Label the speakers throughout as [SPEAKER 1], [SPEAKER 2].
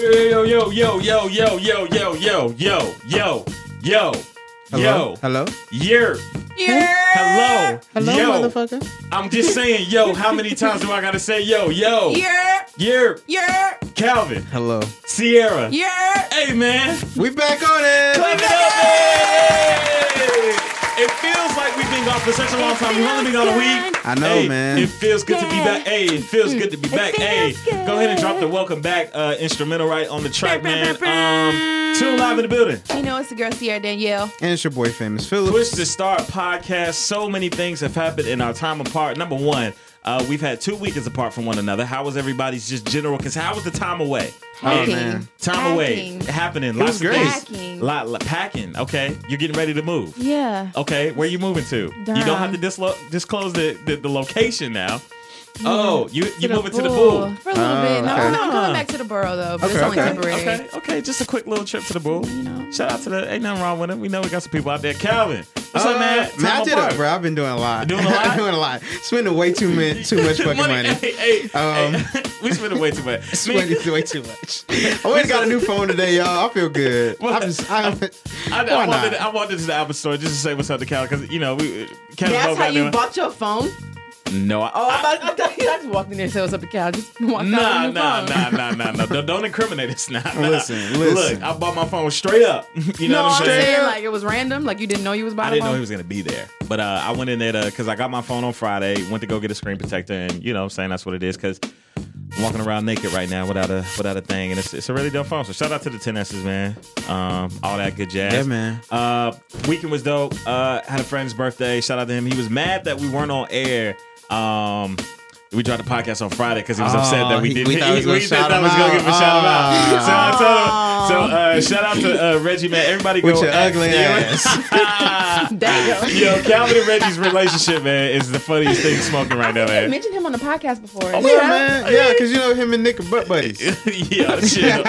[SPEAKER 1] Yo, yo, yo, yo, yo, yo, yo, yo, yo, yo, yo, yo, yo, yo. Yo.
[SPEAKER 2] Hello?
[SPEAKER 1] year.
[SPEAKER 3] Yeah.
[SPEAKER 1] Hello.
[SPEAKER 2] Hello,
[SPEAKER 1] yo.
[SPEAKER 2] motherfucker.
[SPEAKER 1] I'm just saying, yo, how many times do I gotta say yo, yo?
[SPEAKER 3] Yeah.
[SPEAKER 1] Year.
[SPEAKER 3] Yeah.
[SPEAKER 1] Calvin.
[SPEAKER 2] Hello.
[SPEAKER 1] Siara.
[SPEAKER 3] Yeah.
[SPEAKER 1] Hey, man.
[SPEAKER 2] We back on it.
[SPEAKER 1] Clap it up, hey! It feels like we've been gone for such a long time. We've only been gone a week.
[SPEAKER 2] I know,
[SPEAKER 1] Hey,
[SPEAKER 2] man.
[SPEAKER 1] It feels good to be back. Hey, it feels good to be back. Hey,
[SPEAKER 3] good.
[SPEAKER 1] go ahead and drop the welcome back uh, instrumental right on the track, man. Um, Tune live in the building.
[SPEAKER 3] You know, it's the girl Siara Danyale.
[SPEAKER 2] And it's your boy, Phamous Phillips.
[SPEAKER 1] Push to Start podcast. So many things have happened in our time apart. Number one, uh, we've had two weekends apart from one another. How was everybody's just general? Because how was the time away?
[SPEAKER 3] Oh, packing.
[SPEAKER 2] man.
[SPEAKER 1] Time away, happening. Lots of
[SPEAKER 2] great.
[SPEAKER 1] things.
[SPEAKER 3] Packing.
[SPEAKER 1] Lot, lot- packing. Okay, you're getting ready to move.
[SPEAKER 3] Yeah.
[SPEAKER 1] Okay, where you moving to? You don't have to dislo- disclose the, the, the location now. Oh, you you moving to the
[SPEAKER 3] bull.
[SPEAKER 1] pool?
[SPEAKER 3] For a little
[SPEAKER 2] Oh,
[SPEAKER 3] bit. No,
[SPEAKER 2] okay.
[SPEAKER 3] I'm coming ah. back to the borough though, but
[SPEAKER 2] Okay,
[SPEAKER 3] it's only
[SPEAKER 2] okay,
[SPEAKER 3] temporary.
[SPEAKER 1] Okay, okay, just a quick little trip to the pool.
[SPEAKER 3] You know.
[SPEAKER 1] Shout out to the ain't nothing wrong with it. We know we got some people out there. Calvin, what's
[SPEAKER 2] Uh,
[SPEAKER 1] up, man?
[SPEAKER 2] Man, I
[SPEAKER 1] Time
[SPEAKER 2] did
[SPEAKER 1] apart.
[SPEAKER 2] it, bro. I've been doing a lot.
[SPEAKER 1] Doing a lot?
[SPEAKER 2] I'm doing a lot. Spending way too much, too much fucking money.
[SPEAKER 1] Hey, hey,
[SPEAKER 2] Um,
[SPEAKER 1] hey, we spending way too much.
[SPEAKER 2] Spending way too much. I went and got a new phone today, y'all. I feel good.
[SPEAKER 1] Well,
[SPEAKER 2] I'm just, I'm,
[SPEAKER 1] I, I,
[SPEAKER 2] why
[SPEAKER 1] wanted,
[SPEAKER 2] not?
[SPEAKER 1] I wanted to the Apple Store just to say what's up to Cal because you know we. Calvin
[SPEAKER 3] That's how you
[SPEAKER 1] there.
[SPEAKER 3] bought your phone?
[SPEAKER 1] No, I,
[SPEAKER 3] Oh, I, thought, I, thought, I just walked in there and said what's up to Cal. Just walked
[SPEAKER 1] Nah,
[SPEAKER 3] out with
[SPEAKER 1] nah,
[SPEAKER 3] your phone.
[SPEAKER 1] nah, nah, nah, nah. Don't, don't incriminate us now. Nah.
[SPEAKER 2] Listen,
[SPEAKER 1] Look,
[SPEAKER 2] listen.
[SPEAKER 1] I bought my phone straight up. You know
[SPEAKER 3] No,
[SPEAKER 1] what I'm
[SPEAKER 3] I'm
[SPEAKER 1] saying?
[SPEAKER 3] saying like it was random. Like you didn't know you was buying.
[SPEAKER 1] I
[SPEAKER 3] buying
[SPEAKER 1] didn't
[SPEAKER 3] a
[SPEAKER 1] know he was gonna be there, but uh, I went in there because I got my phone on Friday. Went to go get a screen protector, and you know, what I'm saying that's what it is because I'm walking around naked right now without a without a thing, and it's, it's a really dope phone. So shout out to the 10s's, man. Um, all that good jazz.
[SPEAKER 2] Yeah, man.
[SPEAKER 1] Uh, weekend was dope. Uh, had a friend's birthday. Shout out to him. He was mad that we weren't on air. Um. We dropped the podcast on Friday because he was
[SPEAKER 2] Oh,
[SPEAKER 1] upset that we
[SPEAKER 2] he-
[SPEAKER 1] didn't.
[SPEAKER 2] we thought we was gonna
[SPEAKER 1] we
[SPEAKER 2] shout
[SPEAKER 1] thought
[SPEAKER 2] him
[SPEAKER 1] was gonna give him a shout out.
[SPEAKER 2] out.
[SPEAKER 1] So I told him. So uh, shout out to uh, Reggie, man. Everybody go
[SPEAKER 2] with your ugly
[SPEAKER 1] Yeah.
[SPEAKER 2] ass.
[SPEAKER 3] There.
[SPEAKER 1] Yo, Calvin and Reggie's relationship, man, is the funniest thing smoking right now, man.
[SPEAKER 3] I mentioned him on the podcast before.
[SPEAKER 1] Oh,
[SPEAKER 2] yeah, man. Yeah, because you know him and Nick are butt buddies.
[SPEAKER 1] yeah, chill,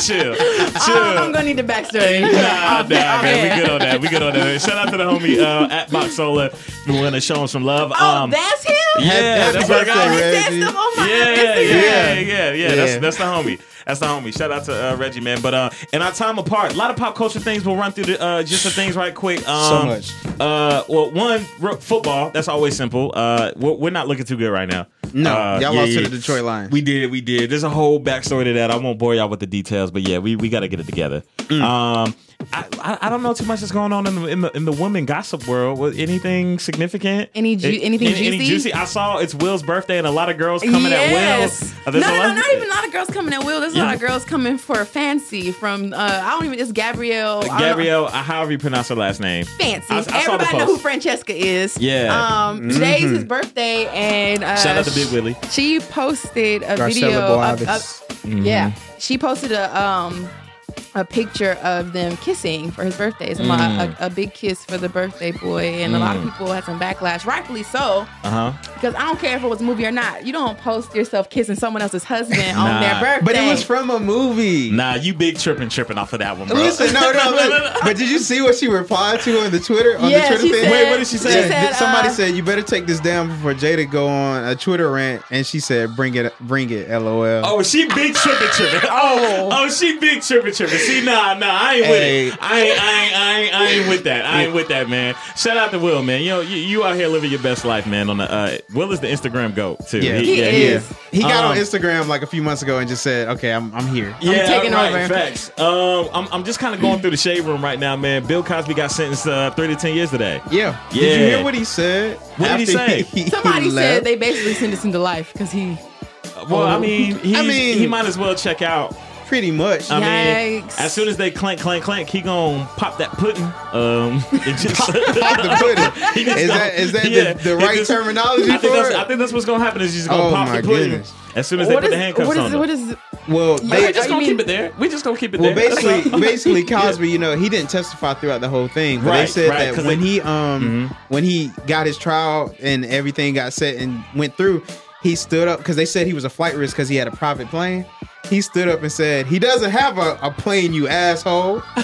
[SPEAKER 1] chill, chill.
[SPEAKER 3] Oh, I'm gonna need the backstory.
[SPEAKER 1] Nah, nah,
[SPEAKER 3] Off-
[SPEAKER 1] man,
[SPEAKER 3] off
[SPEAKER 1] we good on that. We good on that. Shout out to the homie uh, at Box Solar who want to show him some love.
[SPEAKER 3] Oh,
[SPEAKER 1] Um,
[SPEAKER 3] that's him.
[SPEAKER 1] yeah, that's
[SPEAKER 2] birthday,
[SPEAKER 1] my guy.
[SPEAKER 3] He said
[SPEAKER 2] Reggie.
[SPEAKER 3] stuff on my
[SPEAKER 1] Yeah, yeah, yeah, yeah, yeah. That's that's the homie. That's the homie. Shout out to uh, Reggie, man. But uh, in our time apart, a lot of pop culture things. We'll run through the uh, just the things right quick. Um,
[SPEAKER 2] So much.
[SPEAKER 1] Uh, well, one r- football. That's always simple. Uh, we're, we're not looking too good right now.
[SPEAKER 2] No,
[SPEAKER 1] Uh,
[SPEAKER 2] y'all
[SPEAKER 1] yeah,
[SPEAKER 2] lost
[SPEAKER 1] yeah.
[SPEAKER 2] to the Detroit Lions.
[SPEAKER 1] We did, we did. There's a whole backstory to that. I won't bore y'all with the details, but yeah, we, we got to get it together.
[SPEAKER 2] Mm.
[SPEAKER 1] Um, I, I I don't know too much that's going on in the in the in the women gossip world. Was anything significant?
[SPEAKER 3] Any ju-
[SPEAKER 1] Eh,
[SPEAKER 3] anything
[SPEAKER 1] any, any
[SPEAKER 3] juicy?
[SPEAKER 1] juicy? I saw it's Will's birthday and a lot of girls coming
[SPEAKER 3] yes.
[SPEAKER 1] at Will. Uh,
[SPEAKER 3] No,
[SPEAKER 1] there's
[SPEAKER 3] no, no, not even a lot of girls coming at Will. There's a lot of girls coming for Fancy from uh I don't even it's Gabrielle. I.
[SPEAKER 1] Gabrielle, uh, however you pronounce her last name.
[SPEAKER 3] Fancy.
[SPEAKER 1] I- I
[SPEAKER 3] Everybody know who Francesca is.
[SPEAKER 1] Yeah.
[SPEAKER 3] Um, today's his birthday, and uh,
[SPEAKER 1] Shout out to Big Willie.
[SPEAKER 3] She posted a
[SPEAKER 2] Garcella
[SPEAKER 3] video. Of, of-
[SPEAKER 1] Mm-hmm.
[SPEAKER 3] Yeah, she posted a um a picture of them kissing for his birthday. So
[SPEAKER 1] Mm.
[SPEAKER 3] my, a, a big kiss for the birthday boy, and a lot of people had some backlash, rightfully so,
[SPEAKER 1] Uh huh.
[SPEAKER 3] because I don't care if it was a movie or not. You don't post yourself kissing someone else's husband
[SPEAKER 1] Nah.
[SPEAKER 3] on their birthday.
[SPEAKER 2] but it was from a movie.
[SPEAKER 1] Nah, you big tripping, tripping off of that one, bro.
[SPEAKER 2] Listen, no, no, look. But did you see what she replied to on the Twitter on
[SPEAKER 3] Yeah,
[SPEAKER 2] the Twitter thing?
[SPEAKER 3] said-
[SPEAKER 1] Wait, what did she say?
[SPEAKER 3] She said,
[SPEAKER 2] somebody
[SPEAKER 3] uh,
[SPEAKER 2] said you better take this down before Jada go on a Twitter rant, and she said, "Bring it, bring it." LOL.
[SPEAKER 1] Oh, she big tripping, tripping. Oh, oh, she big tripping, tripping. See, nah, nah, I ain't with it. I ain't, I ain't, I ain't, I ain't with that. I ain't with that, man. Shout out to Will, man. You know, you, you out here living your best life, man. On the uh, Will is the Instagram goat too.
[SPEAKER 2] Yeah.
[SPEAKER 3] He
[SPEAKER 1] yeah,
[SPEAKER 3] is.
[SPEAKER 2] He got on
[SPEAKER 1] Um,
[SPEAKER 2] Instagram like a few months ago and just said, "Okay, I'm, I'm here."
[SPEAKER 1] Yeah,
[SPEAKER 3] taking
[SPEAKER 1] right,
[SPEAKER 3] over.
[SPEAKER 1] Facts. Um, I'm, I'm just kind of going through the shade room right now, man. Bill Cosby got sentenced uh, three to ten years today.
[SPEAKER 2] Yeah. Yeah. Did you hear what he said?
[SPEAKER 1] What did he say?
[SPEAKER 2] he
[SPEAKER 3] Somebody said they basically sentenced him to life because he.
[SPEAKER 1] Well, I mean,
[SPEAKER 2] I mean-
[SPEAKER 1] he might as well check out.
[SPEAKER 2] Pretty much.
[SPEAKER 1] I mean,
[SPEAKER 3] Yikes.
[SPEAKER 1] as soon as they clank, clank, clank, he gonna pop that pudding. Um, and just
[SPEAKER 2] Pop the pudding.
[SPEAKER 1] He just
[SPEAKER 2] Is
[SPEAKER 1] gonna-
[SPEAKER 2] that is that
[SPEAKER 1] yeah,
[SPEAKER 2] the, the
[SPEAKER 1] he
[SPEAKER 2] right
[SPEAKER 1] just-
[SPEAKER 2] terminology
[SPEAKER 1] I think
[SPEAKER 2] for
[SPEAKER 1] that's
[SPEAKER 2] it?
[SPEAKER 1] I think that's what's gonna happen is he's just gonna
[SPEAKER 2] Oh
[SPEAKER 1] pop
[SPEAKER 2] my
[SPEAKER 1] the pudding
[SPEAKER 2] goodness.
[SPEAKER 1] as soon as they
[SPEAKER 3] What
[SPEAKER 1] put the
[SPEAKER 3] is,
[SPEAKER 1] handcuffs
[SPEAKER 3] what
[SPEAKER 1] on
[SPEAKER 3] is,
[SPEAKER 1] him.
[SPEAKER 3] what is,
[SPEAKER 2] well,
[SPEAKER 1] Hey,
[SPEAKER 2] they,
[SPEAKER 1] we just gonna
[SPEAKER 3] mean-
[SPEAKER 1] keep it there. We're just gonna keep it
[SPEAKER 2] well,
[SPEAKER 1] there. That's
[SPEAKER 2] basically,
[SPEAKER 1] all.
[SPEAKER 2] basically, Cosby, you know, he didn't testify throughout the whole thing, but they
[SPEAKER 1] Right,
[SPEAKER 2] said
[SPEAKER 1] right, 'cause
[SPEAKER 2] that when
[SPEAKER 1] they-
[SPEAKER 2] he um when he got his trial and everything got set and went through, he stood up because they said he was a flight risk because he had a private plane. He stood up and said, "He doesn't have a, a plane, you asshole."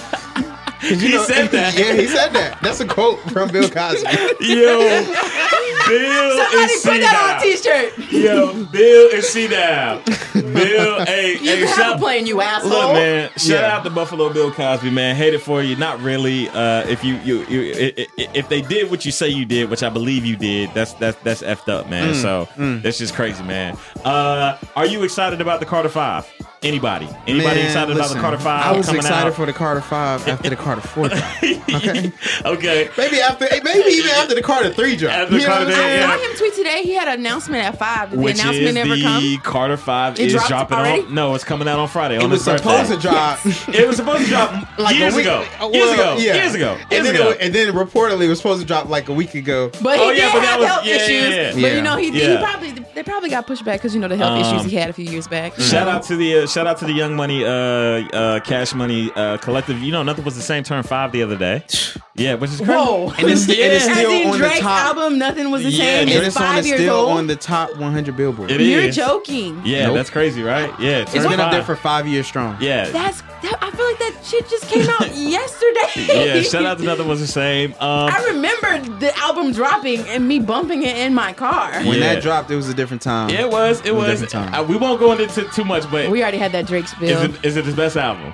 [SPEAKER 2] you
[SPEAKER 1] He said that.
[SPEAKER 2] Yeah, he said that. That's a quote from Bill Cosby.
[SPEAKER 1] Yo, Bill
[SPEAKER 3] somebody
[SPEAKER 1] is
[SPEAKER 3] put that on a
[SPEAKER 1] C-Down.
[SPEAKER 3] t-shirt.
[SPEAKER 1] Yo, Bill and C down. Bill, hey, hey,
[SPEAKER 3] You
[SPEAKER 1] hey,
[SPEAKER 3] can have
[SPEAKER 1] shout-
[SPEAKER 3] a plane, you asshole.
[SPEAKER 1] Look, man, shout
[SPEAKER 2] Yeah.
[SPEAKER 1] out to Buffalo Bill Cosby, man. Hate it for you, not really. Uh, if you you, you i- i- if they did what you say you did, which I believe you did, that's that's that's effed up, man.
[SPEAKER 2] Mm,
[SPEAKER 1] so that's just crazy, man. Uh, are you excited about the Carter Five? Anybody? Anybody
[SPEAKER 2] Man,
[SPEAKER 1] excited about the Carter Five?
[SPEAKER 2] I was
[SPEAKER 1] coming
[SPEAKER 2] excited
[SPEAKER 1] out?
[SPEAKER 2] for the Carter Five after the Carter Four drop. Okay.
[SPEAKER 1] okay.
[SPEAKER 2] Maybe after, maybe even after the Carter Three drop.
[SPEAKER 1] After the
[SPEAKER 2] You know
[SPEAKER 1] Carter
[SPEAKER 2] what I'm
[SPEAKER 1] Three.
[SPEAKER 3] I
[SPEAKER 1] yeah.
[SPEAKER 3] saw him tweet today. He had an announcement at five. Did the
[SPEAKER 1] Which
[SPEAKER 3] announcement
[SPEAKER 1] is
[SPEAKER 3] never
[SPEAKER 1] the
[SPEAKER 3] come?
[SPEAKER 1] Carter Five
[SPEAKER 3] It
[SPEAKER 1] is dropping
[SPEAKER 3] already?
[SPEAKER 1] on. No, it's coming out on Friday.
[SPEAKER 2] It
[SPEAKER 1] on
[SPEAKER 2] was supposed
[SPEAKER 1] birthday.
[SPEAKER 2] to drop.
[SPEAKER 1] It was supposed to drop
[SPEAKER 2] Like a
[SPEAKER 1] years
[SPEAKER 2] week-
[SPEAKER 1] ago.
[SPEAKER 2] uh,
[SPEAKER 1] Years ago.
[SPEAKER 2] yeah.
[SPEAKER 1] Years ago.
[SPEAKER 2] And
[SPEAKER 1] Years
[SPEAKER 2] then,
[SPEAKER 1] ago.
[SPEAKER 2] it, and then reportedly it was supposed to drop like a week ago.
[SPEAKER 3] But he
[SPEAKER 1] Oh, yeah, but that
[SPEAKER 3] have
[SPEAKER 1] was-
[SPEAKER 3] health
[SPEAKER 1] yeah,
[SPEAKER 3] issues.
[SPEAKER 1] yeah, yeah.
[SPEAKER 3] But you know, he, probably they probably got pushed back because you know the health
[SPEAKER 1] Um,
[SPEAKER 3] issues he had a few years back.
[SPEAKER 1] Shout out to the uh, shout out to the Young Money uh, uh, Cash Money uh, Collective. You know, nothing was the same. Turn five the other day. Yeah, which is crazy.
[SPEAKER 3] Whoa.
[SPEAKER 2] And it's- and it's
[SPEAKER 3] As
[SPEAKER 2] still
[SPEAKER 3] in
[SPEAKER 2] on the top.
[SPEAKER 3] album, nothing was the
[SPEAKER 1] Yeah,
[SPEAKER 3] same.
[SPEAKER 1] Drake's
[SPEAKER 3] It's
[SPEAKER 2] This song
[SPEAKER 3] five
[SPEAKER 2] is
[SPEAKER 3] years
[SPEAKER 2] still
[SPEAKER 3] old.
[SPEAKER 2] on the top 100 Billboard.
[SPEAKER 1] It
[SPEAKER 3] You're
[SPEAKER 1] is.
[SPEAKER 3] joking.
[SPEAKER 1] Yeah,
[SPEAKER 2] Nope.
[SPEAKER 1] that's crazy, right? Yeah,
[SPEAKER 2] It's
[SPEAKER 1] turn
[SPEAKER 2] been up
[SPEAKER 1] five.
[SPEAKER 2] there for five years strong.
[SPEAKER 1] yeah.
[SPEAKER 3] That's that, I feel like that shit just came out yesterday.
[SPEAKER 1] yeah, shout out to nothing was the same. Um,
[SPEAKER 3] I remember the album dropping and me bumping it in my car.
[SPEAKER 2] When
[SPEAKER 1] Yeah.
[SPEAKER 2] that dropped, it was a different time.
[SPEAKER 1] it was. It
[SPEAKER 2] was a
[SPEAKER 1] was.
[SPEAKER 2] different time.
[SPEAKER 1] Uh, we won't go into t- too much, but
[SPEAKER 3] We already had that Drake
[SPEAKER 1] is it is it his best album?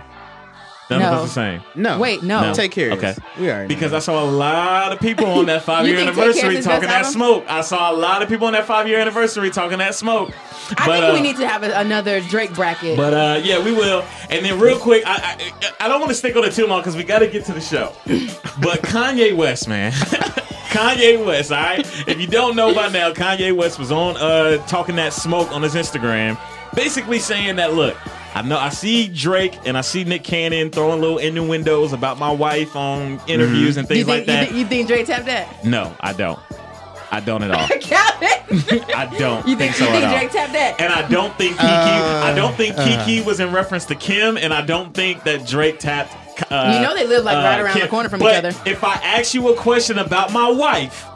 [SPEAKER 1] Nothing
[SPEAKER 3] No.
[SPEAKER 1] was the same.
[SPEAKER 2] No.
[SPEAKER 3] Wait, no.
[SPEAKER 1] No.
[SPEAKER 2] Take care.
[SPEAKER 1] Okay.
[SPEAKER 2] We already
[SPEAKER 1] Because
[SPEAKER 2] know.
[SPEAKER 1] I saw a lot of people on that five year
[SPEAKER 3] You think Take Care is
[SPEAKER 1] anniversary talking that
[SPEAKER 3] album?
[SPEAKER 1] smoke. I saw a lot of people on that five year anniversary talking that smoke.
[SPEAKER 3] I
[SPEAKER 1] But,
[SPEAKER 3] think we
[SPEAKER 1] uh,
[SPEAKER 3] need to have a, another Drake bracket.
[SPEAKER 1] But uh, yeah, we will. And then real quick, I I, I don't want to stick on it too long because we got to get to the show. But Kanye West, man. Kanye West, all right? If you don't know by now, Kanye West was on uh talking that smoke on his Instagram, basically saying that look, I know I see Drake and I see Nick Cannon throwing little innuendos about my wife on interviews and things
[SPEAKER 3] think
[SPEAKER 1] like that.
[SPEAKER 3] You, think, you think Drake tapped that?
[SPEAKER 1] no, I don't. I don't at all.
[SPEAKER 3] Calvin,
[SPEAKER 1] I don't
[SPEAKER 3] you
[SPEAKER 1] think,
[SPEAKER 3] think,
[SPEAKER 1] so
[SPEAKER 3] you
[SPEAKER 1] at
[SPEAKER 3] think
[SPEAKER 1] all.
[SPEAKER 3] Drake tapped that?
[SPEAKER 1] And I don't think Kiki.
[SPEAKER 2] Uh,
[SPEAKER 1] I don't think Kiki was in reference to Kim, and I don't think that Drake tapped. Uh,
[SPEAKER 3] You know they live, like, right around the corner from each
[SPEAKER 1] But
[SPEAKER 3] other.
[SPEAKER 1] If I ask you a question about my wife,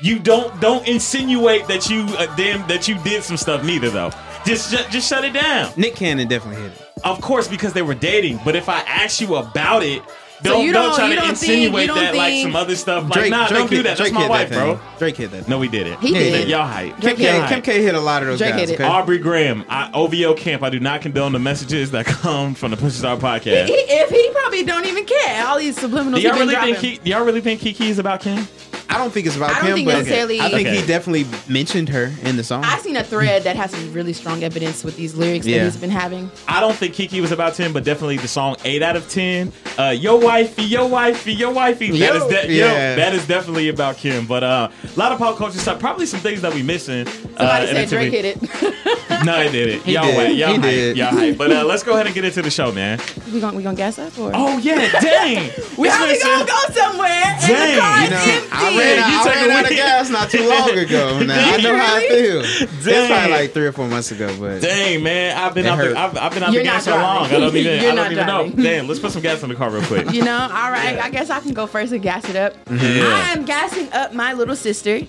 [SPEAKER 1] you don't don't insinuate that you uh, damn that you did some stuff neither though. Just, just just shut it down.
[SPEAKER 2] Nick Cannon definitely hit it.
[SPEAKER 1] Of course, because they were dating. But if I ask you about it. Don't,
[SPEAKER 3] you
[SPEAKER 1] don't,
[SPEAKER 3] don't-
[SPEAKER 1] try
[SPEAKER 3] you
[SPEAKER 1] to
[SPEAKER 3] don't
[SPEAKER 1] insinuate
[SPEAKER 3] don't
[SPEAKER 1] that like some other stuff. Like,
[SPEAKER 2] Drake,
[SPEAKER 1] nah,
[SPEAKER 2] Drake
[SPEAKER 1] don't do
[SPEAKER 2] hit-
[SPEAKER 1] that. That's
[SPEAKER 2] Drake
[SPEAKER 1] my wife,
[SPEAKER 2] that
[SPEAKER 1] bro.
[SPEAKER 2] Drake hit that.
[SPEAKER 1] No, we did it.
[SPEAKER 3] He
[SPEAKER 2] Yeah,
[SPEAKER 3] did.
[SPEAKER 1] Y'all hype.
[SPEAKER 2] Kim
[SPEAKER 3] Drake
[SPEAKER 2] K,
[SPEAKER 3] hit it.
[SPEAKER 2] Kim
[SPEAKER 1] hype.
[SPEAKER 2] K hit a lot of those
[SPEAKER 3] Drake
[SPEAKER 2] guys.
[SPEAKER 3] hit it.
[SPEAKER 2] okay?
[SPEAKER 1] Aubrey Graham, I, OVO Camp. I do not condone the messages that come from the Push Star
[SPEAKER 3] He,
[SPEAKER 1] podcast.
[SPEAKER 3] if he probably don't even care, all these subliminal.
[SPEAKER 1] Do y'all really think
[SPEAKER 3] dropping.
[SPEAKER 1] Ki- do y'all really think Kiki is about Kim?
[SPEAKER 2] I don't think it's about
[SPEAKER 3] I don't
[SPEAKER 2] him,
[SPEAKER 3] think
[SPEAKER 2] but
[SPEAKER 3] necessarily-
[SPEAKER 2] I think
[SPEAKER 1] Okay.
[SPEAKER 2] he definitely mentioned her in the song.
[SPEAKER 3] I've seen a thread that has some really strong evidence with these lyrics
[SPEAKER 2] Yeah.
[SPEAKER 3] that he's been having.
[SPEAKER 1] I don't think Kiki was about 10, but definitely the song 8 out of 10. Uh, yo wifey, yo wifey, yo wifey. That
[SPEAKER 2] Yo.
[SPEAKER 1] is de- yo,
[SPEAKER 2] Yeah.
[SPEAKER 1] that is definitely about Kim. But uh, a lot of pop culture stuff. Probably some things that we missing.
[SPEAKER 3] Somebody
[SPEAKER 1] uh,
[SPEAKER 3] said Drake hit it.
[SPEAKER 1] No, he did it.
[SPEAKER 2] He
[SPEAKER 1] y'all
[SPEAKER 2] did.
[SPEAKER 1] wait. Y'all
[SPEAKER 2] He
[SPEAKER 1] hype.
[SPEAKER 2] did.
[SPEAKER 1] Y'all hype. But uh, let's go ahead and get into the show, man.
[SPEAKER 3] we gonna we gonna gas up or?
[SPEAKER 1] Oh yeah, dang.
[SPEAKER 3] we
[SPEAKER 1] This
[SPEAKER 3] probably gonna
[SPEAKER 1] said-
[SPEAKER 3] go somewhere. And
[SPEAKER 1] Dang.
[SPEAKER 3] the car
[SPEAKER 2] you
[SPEAKER 3] is
[SPEAKER 2] know,
[SPEAKER 3] empty.
[SPEAKER 2] I ran, out,
[SPEAKER 1] You
[SPEAKER 2] I
[SPEAKER 1] take a
[SPEAKER 2] ran out of
[SPEAKER 1] week.
[SPEAKER 2] gas not too long ago. Now I know how I feel. It's probably like three or four months ago, but
[SPEAKER 1] Dang man, I've been out the. I've, I've been out
[SPEAKER 3] You're
[SPEAKER 1] the gas so long. I don't even
[SPEAKER 3] You're
[SPEAKER 1] I don't even know.
[SPEAKER 3] driving.
[SPEAKER 1] Damn, let's put some gas in the car real quick.
[SPEAKER 3] You know, all right.
[SPEAKER 1] Yeah.
[SPEAKER 3] I guess I can go first and gas it up.
[SPEAKER 1] Yeah.
[SPEAKER 3] I am gassing up my little sister.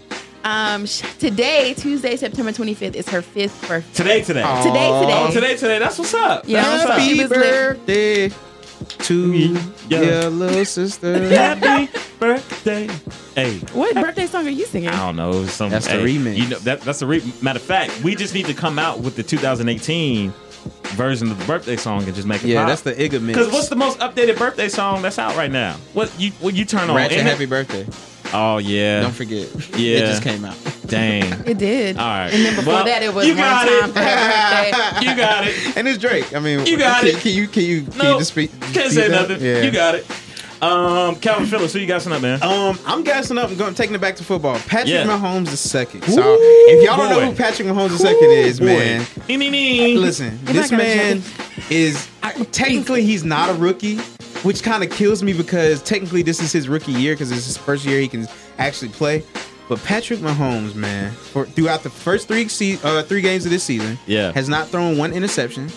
[SPEAKER 3] Um, sh- today, Tuesday, September 25th, is her fifth birthday.
[SPEAKER 1] Today, today.
[SPEAKER 2] Aw.
[SPEAKER 3] Today, today.
[SPEAKER 1] Oh, today, today. That's what's up.
[SPEAKER 3] Yeah,
[SPEAKER 1] That's what's up.
[SPEAKER 2] happy birthday to
[SPEAKER 1] Yeah.
[SPEAKER 2] your little sister.
[SPEAKER 1] Happy birthday. Hey.
[SPEAKER 3] What birthday song are you singing?
[SPEAKER 1] I don't know. it was Some,
[SPEAKER 2] That's the
[SPEAKER 1] hey,
[SPEAKER 2] remix.
[SPEAKER 1] You know, that, that's the re- matter of fact. We just need to come out with the 2018 version of the birthday song and just make it
[SPEAKER 2] Yeah,
[SPEAKER 1] pop.
[SPEAKER 2] that's the Igga mix.
[SPEAKER 1] Because what's the most updated birthday song that's out right now? What you what you turn on?
[SPEAKER 2] Ratchet Happy Birthday?
[SPEAKER 1] Oh yeah.
[SPEAKER 2] Don't forget.
[SPEAKER 1] Yeah.
[SPEAKER 2] It just came out.
[SPEAKER 1] Dang.
[SPEAKER 3] It did.
[SPEAKER 1] All right.
[SPEAKER 3] And then before
[SPEAKER 1] Well,
[SPEAKER 3] that, it was
[SPEAKER 1] you
[SPEAKER 3] one
[SPEAKER 1] got
[SPEAKER 3] time
[SPEAKER 1] it.
[SPEAKER 3] for her
[SPEAKER 1] you got it.
[SPEAKER 2] And it's Drake. I mean,
[SPEAKER 1] You got
[SPEAKER 2] can,
[SPEAKER 1] it.
[SPEAKER 2] Can you can you can
[SPEAKER 1] No,
[SPEAKER 2] you just speak?
[SPEAKER 1] can't say
[SPEAKER 2] that?
[SPEAKER 1] nothing.
[SPEAKER 2] Yeah.
[SPEAKER 1] You got it. Um, Calvin Phillips, who you gassing up, man?
[SPEAKER 2] Um, I'm gassing up and going taking it back to football. Patrick
[SPEAKER 1] Yeah.
[SPEAKER 2] Mahomes is second. So
[SPEAKER 1] Ooh,
[SPEAKER 2] if y'all don't know who Patrick Mahomes is second is,
[SPEAKER 1] Boy.
[SPEAKER 2] man,
[SPEAKER 1] Nee, nee, nee.
[SPEAKER 2] listen,
[SPEAKER 3] You're
[SPEAKER 2] this man is I, technically he's not a rookie, which kind of kills me because technically this is his rookie year because it's his first year he can actually play. But Patrick Mahomes, man, for throughout the first three se- uh, three games of this season,
[SPEAKER 1] Yeah.
[SPEAKER 2] has not thrown one interception,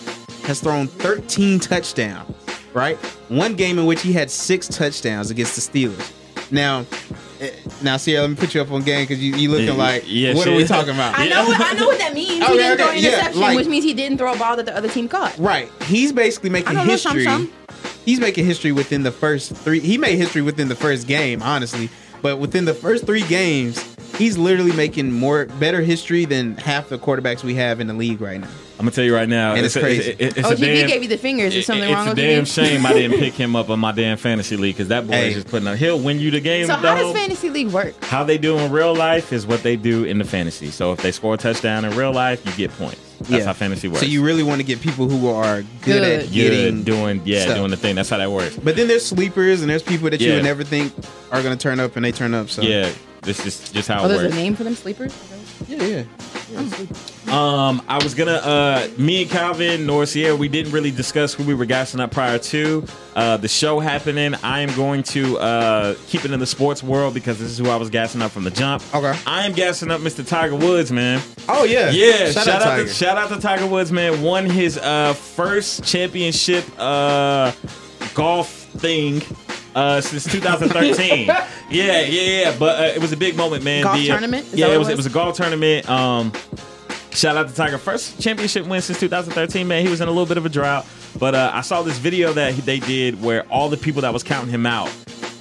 [SPEAKER 2] has thrown 13 touchdowns, right? One game in which he had six touchdowns against the Steelers. Now, eh, now, Siara, let me put you up on game because you, you looking
[SPEAKER 1] Yeah,
[SPEAKER 2] like,
[SPEAKER 1] yeah,
[SPEAKER 2] what
[SPEAKER 1] she
[SPEAKER 2] are we
[SPEAKER 1] is.
[SPEAKER 2] talking about?
[SPEAKER 3] I know, what, I know what that means.
[SPEAKER 2] Okay,
[SPEAKER 3] he didn't throw
[SPEAKER 2] okay,
[SPEAKER 3] an
[SPEAKER 2] yeah,
[SPEAKER 3] interception,
[SPEAKER 2] like-
[SPEAKER 3] which means he didn't throw a ball that the other team caught.
[SPEAKER 2] Right. He's basically making
[SPEAKER 3] don't know, Shum
[SPEAKER 2] history.
[SPEAKER 3] Shum.
[SPEAKER 2] He's making history within the first three. He made history within the first game, honestly. But within the first three games, he's literally making more better history than half the quarterbacks we have in the league right now.
[SPEAKER 1] I'm gonna tell you right now,
[SPEAKER 2] And it's
[SPEAKER 1] a-
[SPEAKER 2] crazy.
[SPEAKER 1] it- it's
[SPEAKER 3] OGB
[SPEAKER 1] a oh, damn,
[SPEAKER 3] gave you the fingers. Is something wrong with you?
[SPEAKER 1] it's a damn shame I didn't pick him up on my damn fantasy league because that boy
[SPEAKER 2] Hey.
[SPEAKER 1] is just putting up. He'll win you the game.
[SPEAKER 3] So
[SPEAKER 1] the
[SPEAKER 3] how does fantasy league work?
[SPEAKER 1] How they do in real life is what they do in the fantasy. So if they score a touchdown in real life, you get points. That's how fantasy works.
[SPEAKER 2] So you really want to get people who are good, at getting
[SPEAKER 1] good doing yeah
[SPEAKER 2] stuff.
[SPEAKER 1] doing the thing. That's how that works.
[SPEAKER 2] But then there's sleepers and there's people that you would never think are gonna turn up and they turn up. So
[SPEAKER 1] Yeah, this is just how
[SPEAKER 3] Oh,
[SPEAKER 1] it
[SPEAKER 3] there's
[SPEAKER 1] works.
[SPEAKER 3] a name for them sleepers.
[SPEAKER 2] Yeah, yeah.
[SPEAKER 1] Um, I was gonna uh me and Calvin nor Sierra, we didn't really discuss who we were gassing up prior to uh the show happening. I am going to uh keep it in the sports world because this is who I was gassing up from the jump.
[SPEAKER 2] Okay.
[SPEAKER 1] I am gassing up Mr. Tiger Woods, man.
[SPEAKER 2] Oh yeah,
[SPEAKER 1] Yeah, shout, out,
[SPEAKER 2] Tiger.
[SPEAKER 1] to shout out to Tiger Woods, man. Won his uh first championship uh golf thing uh since 2013. yeah, yeah, yeah. But uh, it was a big moment, man.
[SPEAKER 3] Golf
[SPEAKER 1] The, uh,
[SPEAKER 3] tournament? Is
[SPEAKER 1] yeah, it was,
[SPEAKER 3] it
[SPEAKER 1] it
[SPEAKER 3] was?
[SPEAKER 1] a golf tournament. Um Shout out to Tiger. First championship win since 2013, man. He was in a little bit of a drought. But uh, I saw this video that he- they did where all the people that was counting him out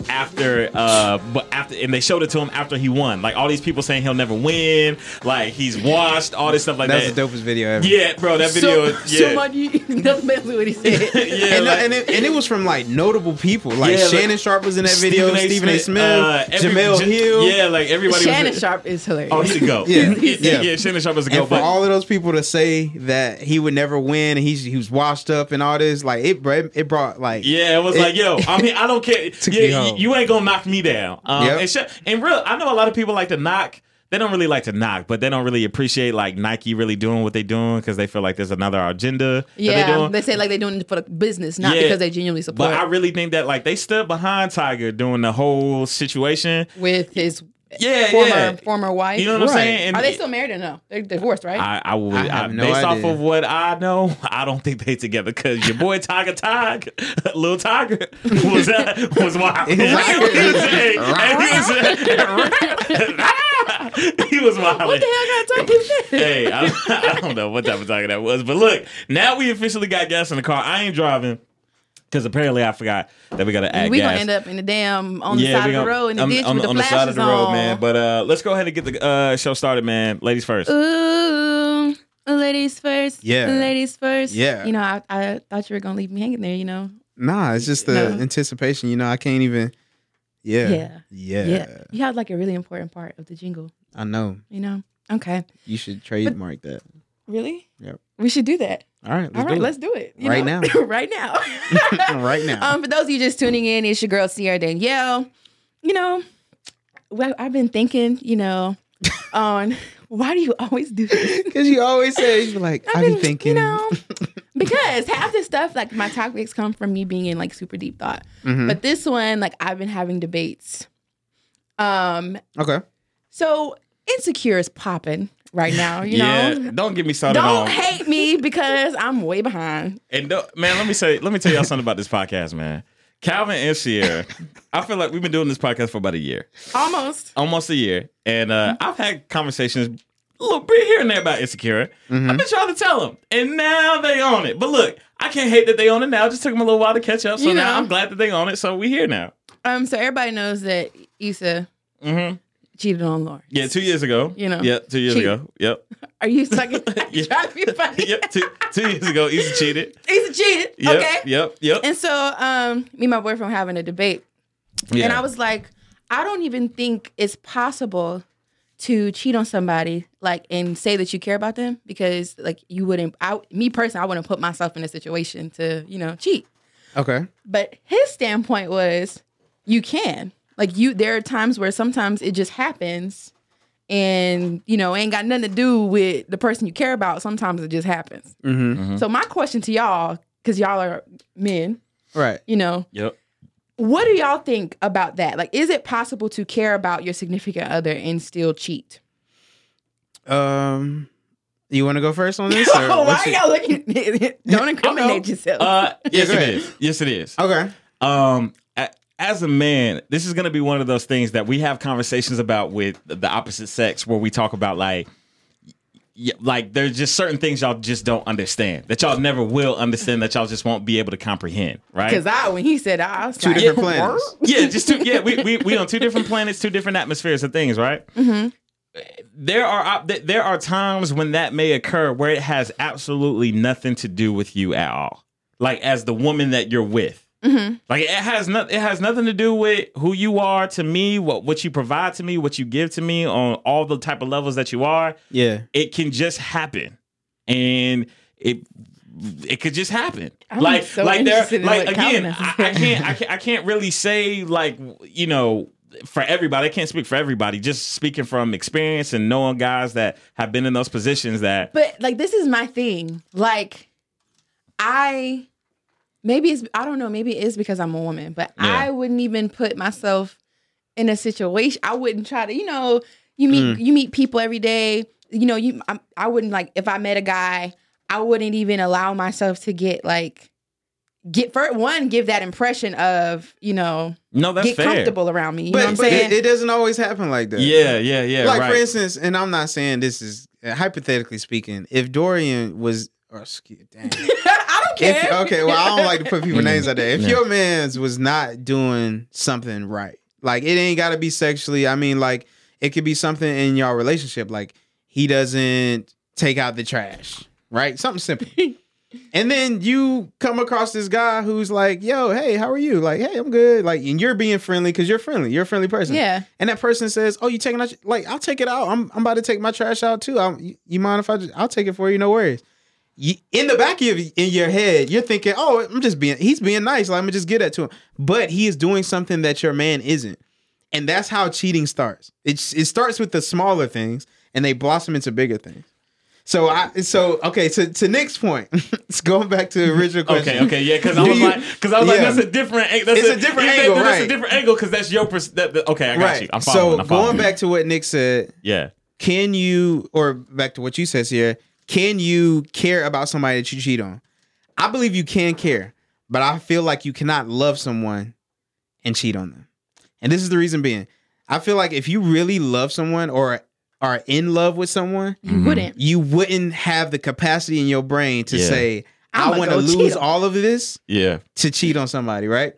[SPEAKER 1] after uh but after and they showed it to him after he won. Like all these people saying he'll never win, like he's washed, all this stuff like
[SPEAKER 2] That's
[SPEAKER 1] that.
[SPEAKER 2] the dopest video ever.
[SPEAKER 1] Yeah, bro, that video
[SPEAKER 3] So,
[SPEAKER 1] yeah.
[SPEAKER 3] Somebody, that's basically what he said.
[SPEAKER 1] yeah,
[SPEAKER 2] and,
[SPEAKER 1] like-
[SPEAKER 2] and, it, and it was from like notable people, like
[SPEAKER 1] Yeah, like
[SPEAKER 2] Shannon Sharpe was in that video, Stephen A. Smith,
[SPEAKER 1] uh, every-
[SPEAKER 2] Jemele
[SPEAKER 1] J-
[SPEAKER 2] Hill.
[SPEAKER 1] Yeah, like everybody
[SPEAKER 3] Shannon
[SPEAKER 1] was
[SPEAKER 3] Sharpe is hilarious.
[SPEAKER 1] Oh, he's a go.
[SPEAKER 2] Yeah,
[SPEAKER 1] yeah,
[SPEAKER 2] yeah.
[SPEAKER 1] yeah. Shannon Sharpe is a go.
[SPEAKER 2] And for
[SPEAKER 1] But
[SPEAKER 2] all of those people to say that he would never win and he's he was washed up and all this, like it, it brought like
[SPEAKER 1] Yeah, it was
[SPEAKER 2] It-
[SPEAKER 1] like, yo, I mean, I don't care. Yeah,
[SPEAKER 2] home.
[SPEAKER 1] You, you ain't gonna knock me down. Um,
[SPEAKER 2] Yep.
[SPEAKER 1] and, sh- and real, I know a lot of people like to knock. They don't really like to knock, but they don't really appreciate like Nike really doing what they're doing because they feel like there's another agenda that
[SPEAKER 3] yeah,
[SPEAKER 1] doing.
[SPEAKER 3] they say like they're doing it for the business, not
[SPEAKER 1] Yeah.
[SPEAKER 3] because they genuinely support
[SPEAKER 1] but I really think that like they stood behind Tiger during the whole situation.
[SPEAKER 3] with his
[SPEAKER 1] Yeah,
[SPEAKER 3] former
[SPEAKER 1] yeah.
[SPEAKER 3] former wife.
[SPEAKER 1] You know what I'm saying? And
[SPEAKER 3] Are they still married or no? They're divorced, right?
[SPEAKER 1] I, I would,
[SPEAKER 2] I
[SPEAKER 1] I
[SPEAKER 2] no
[SPEAKER 1] based off of what I know, I don't think they together because your boy Tiger Tiger, little Tiger, was uh, was wild.
[SPEAKER 2] He was like-
[SPEAKER 1] he was wild.
[SPEAKER 3] what the hell got to talk with that?
[SPEAKER 1] Hey, I, I don't know what type of tiger that was, but look, now we officially got gas in the car. I ain't driving because apparently I forgot that we got to add
[SPEAKER 3] we
[SPEAKER 1] gas.
[SPEAKER 3] gonna end up in the damn on the
[SPEAKER 1] yeah,
[SPEAKER 3] side of the
[SPEAKER 1] gonna-
[SPEAKER 3] road in the
[SPEAKER 1] on,
[SPEAKER 3] ditch
[SPEAKER 1] on,
[SPEAKER 3] with the
[SPEAKER 1] on the side of the road,
[SPEAKER 3] on.
[SPEAKER 1] man. But uh, let's go ahead and get the uh, show started, man. Ladies first.
[SPEAKER 3] Ooh, ladies first.
[SPEAKER 2] Yeah.
[SPEAKER 3] ladies first.
[SPEAKER 2] Yeah.
[SPEAKER 3] You know, I, I thought you were gonna leave me hanging there. You know.
[SPEAKER 2] nah, it's just the
[SPEAKER 3] No.
[SPEAKER 2] anticipation. You know, I can't even. Yeah,
[SPEAKER 3] Yeah.
[SPEAKER 2] yeah,
[SPEAKER 3] Yeah. You had like a really important part of the jingle.
[SPEAKER 2] I know.
[SPEAKER 3] You know. Okay.
[SPEAKER 2] You should trademark that.
[SPEAKER 3] Really?
[SPEAKER 2] Yep.
[SPEAKER 3] We should do that.
[SPEAKER 2] All right, let's
[SPEAKER 3] All right,
[SPEAKER 2] do
[SPEAKER 3] let's do it.
[SPEAKER 2] Right now.
[SPEAKER 3] right now.
[SPEAKER 2] right now.
[SPEAKER 3] Um, for those of you just tuning in, it's your girl Siara Danyale. You know, well, I've been thinking, you know, on why do you always do this?
[SPEAKER 2] Because you always say, you like, I be
[SPEAKER 3] been,
[SPEAKER 2] thinking.
[SPEAKER 3] you know, because half this stuff, like my topics, come from me being in like super deep thought.
[SPEAKER 2] Mhm.
[SPEAKER 3] But this one, like I've been having debates. Um,
[SPEAKER 2] Okay.
[SPEAKER 3] so insecure is popping right now. You
[SPEAKER 1] yeah,
[SPEAKER 3] know,
[SPEAKER 1] don't get me started
[SPEAKER 3] don't
[SPEAKER 1] on.
[SPEAKER 3] hate me because I'm way behind.
[SPEAKER 1] And don't- man, let me say, let me tell y'all something about this podcast, man. Calvin and Siara, I feel like we've been doing this podcast for about a year,
[SPEAKER 3] Almost.
[SPEAKER 1] almost a year, and uh, I've had conversations a little bit here and there about insecure.
[SPEAKER 2] Mm-hmm.
[SPEAKER 1] I've been trying to tell them, and now they own it. But look, I can't hate that they own it now. It just took them a little while to catch up, so
[SPEAKER 3] You
[SPEAKER 1] now. I'm glad that they own it. So we here now.
[SPEAKER 3] Um, so everybody knows that Issa
[SPEAKER 1] hmm
[SPEAKER 3] cheated on Lawrence.
[SPEAKER 1] Yeah, two years ago.
[SPEAKER 3] You know.
[SPEAKER 1] Yeah, two years
[SPEAKER 3] Cheat.
[SPEAKER 1] ago. Yep.
[SPEAKER 3] Are you sucking?
[SPEAKER 1] Yeah.
[SPEAKER 3] Trying to be funny.
[SPEAKER 1] yep. Two, two years ago, Issa cheated.
[SPEAKER 3] Issa cheated.
[SPEAKER 1] Yep.
[SPEAKER 3] Okay.
[SPEAKER 1] Yep. Yep.
[SPEAKER 3] And so, um, me and my boyfriend were having a debate,
[SPEAKER 1] yeah.
[SPEAKER 3] and I was like, I don't even think it's possible to cheat on somebody like and say that you care about them because like you wouldn't. I, me personally, I wouldn't put myself in a situation to you know cheat.
[SPEAKER 2] Okay.
[SPEAKER 3] But his standpoint was, you can. Like you, there are times where sometimes it just happens, and you know, ain't got nothing to do with the person you care about. Sometimes it just happens.
[SPEAKER 2] Mm-hmm.
[SPEAKER 3] So my question to y'all, because y'all are men,
[SPEAKER 2] Right.
[SPEAKER 3] you know,
[SPEAKER 1] Yep.
[SPEAKER 3] what do y'all think about that? Like, is it possible to care about your significant other and still cheat?
[SPEAKER 2] Um, you want to go first on this? or
[SPEAKER 3] Oh, why are
[SPEAKER 2] your-
[SPEAKER 3] y'all looking? Don't incriminate yourself.
[SPEAKER 1] Uh, yes,
[SPEAKER 2] go
[SPEAKER 1] it
[SPEAKER 2] ahead.
[SPEAKER 1] is. Yes, it is.
[SPEAKER 2] Okay.
[SPEAKER 1] Um, a- as a man, this is going to be one of those things that we have conversations about with the opposite sex, where we talk about like, y- like there's just certain things y'all just don't understand that y'all never will understand that y'all just won't be able to comprehend, right?
[SPEAKER 3] Because I, when he said, I was
[SPEAKER 2] Two
[SPEAKER 3] like,
[SPEAKER 2] different planets.
[SPEAKER 1] yeah, just two. Yeah, we we we on two different planets, two different atmospheres and things, right?
[SPEAKER 3] Mhm.
[SPEAKER 1] there are there are times when that may occur where it has absolutely nothing to do with you at all. Like as the woman that you're with. Mm-hmm. Like it has not it has nothing to do with who you are to me, what what you provide to me, what you give to me on all the type of levels that you are.
[SPEAKER 2] Yeah.
[SPEAKER 1] It can just happen. And it it could just happen.
[SPEAKER 3] I'm
[SPEAKER 1] like
[SPEAKER 3] so
[SPEAKER 1] like there like again,
[SPEAKER 3] Calvin has to
[SPEAKER 1] I, I can't I can't I can't really say like you know for everybody. I can't speak for everybody. Just speaking from experience and knowing guys that have been in those positions that
[SPEAKER 3] But like this is my thing. Like I maybe it's I don't know, maybe it is because I'm a woman, but
[SPEAKER 1] Yeah.
[SPEAKER 3] I wouldn't even put myself in a situation. I wouldn't try to, you know, you meet mm. you meet people every day. You know, you I, I wouldn't like if I met a guy, I wouldn't even allow myself to get like get for one give that impression of, you know,
[SPEAKER 1] no, that's
[SPEAKER 3] get
[SPEAKER 1] fair.
[SPEAKER 3] comfortable around me. You know what I'm
[SPEAKER 2] But, but
[SPEAKER 3] saying?
[SPEAKER 2] it, it doesn't always happen like that.
[SPEAKER 1] Yeah, yeah, yeah.
[SPEAKER 2] like
[SPEAKER 1] right.
[SPEAKER 2] for instance, and I'm not saying this is uh, hypothetically speaking. If Dorian was, or excuse, dang. If, okay, well, I don't like to put people names out there. If
[SPEAKER 1] Yeah.
[SPEAKER 2] your man's was not doing something right, like it ain't got to be sexually. I mean, like it could be something in your relationship, like he doesn't take out the trash, right? Something simple. and then you come across this guy who's like, "Yo, hey, how are you?" Like, "Hey, I'm good." Like, and you're being friendly because you're friendly. You're a friendly person.
[SPEAKER 3] Yeah.
[SPEAKER 2] And that person says, "Oh, you taking out? Like, I'll take it out. I'm I'm about to take my trash out too. I'm, you, you mind if I? Just, I'll take it for you. No worries." You, in the back of your, in your head, you're thinking, "Oh, I'm just being. He's being nice. Like, I'm gonna just get that to him." But he is doing something that your man isn't, and that's how cheating starts. It's it starts with the smaller things, and they blossom into bigger things. So I so okay to to Nick's point. it's going back to the original question.
[SPEAKER 1] Okay, okay, yeah, because I was
[SPEAKER 2] you-
[SPEAKER 1] like, because I was like, that's a different, that's
[SPEAKER 2] It's a different
[SPEAKER 1] yeah,
[SPEAKER 2] angle,
[SPEAKER 1] That's
[SPEAKER 2] right.
[SPEAKER 1] a different angle because that's your pers- that, that- Okay, I got
[SPEAKER 2] Right.
[SPEAKER 1] you. I'm following.
[SPEAKER 2] so
[SPEAKER 1] I'm following.
[SPEAKER 2] going back to what Nick said,
[SPEAKER 1] yeah,
[SPEAKER 2] can you or back to what you says here can you care about somebody that you cheat on i believe you can care but i feel like you cannot love someone and cheat on them and this is the reason being i feel like if you really love someone or are in love with someone
[SPEAKER 3] You wouldn't.
[SPEAKER 2] you wouldn't have the capacity in your brain to
[SPEAKER 1] Yeah.
[SPEAKER 2] say
[SPEAKER 3] I'ma
[SPEAKER 2] i want to
[SPEAKER 3] go cheat
[SPEAKER 2] lose all of this
[SPEAKER 1] yeah,
[SPEAKER 2] to cheat on somebody right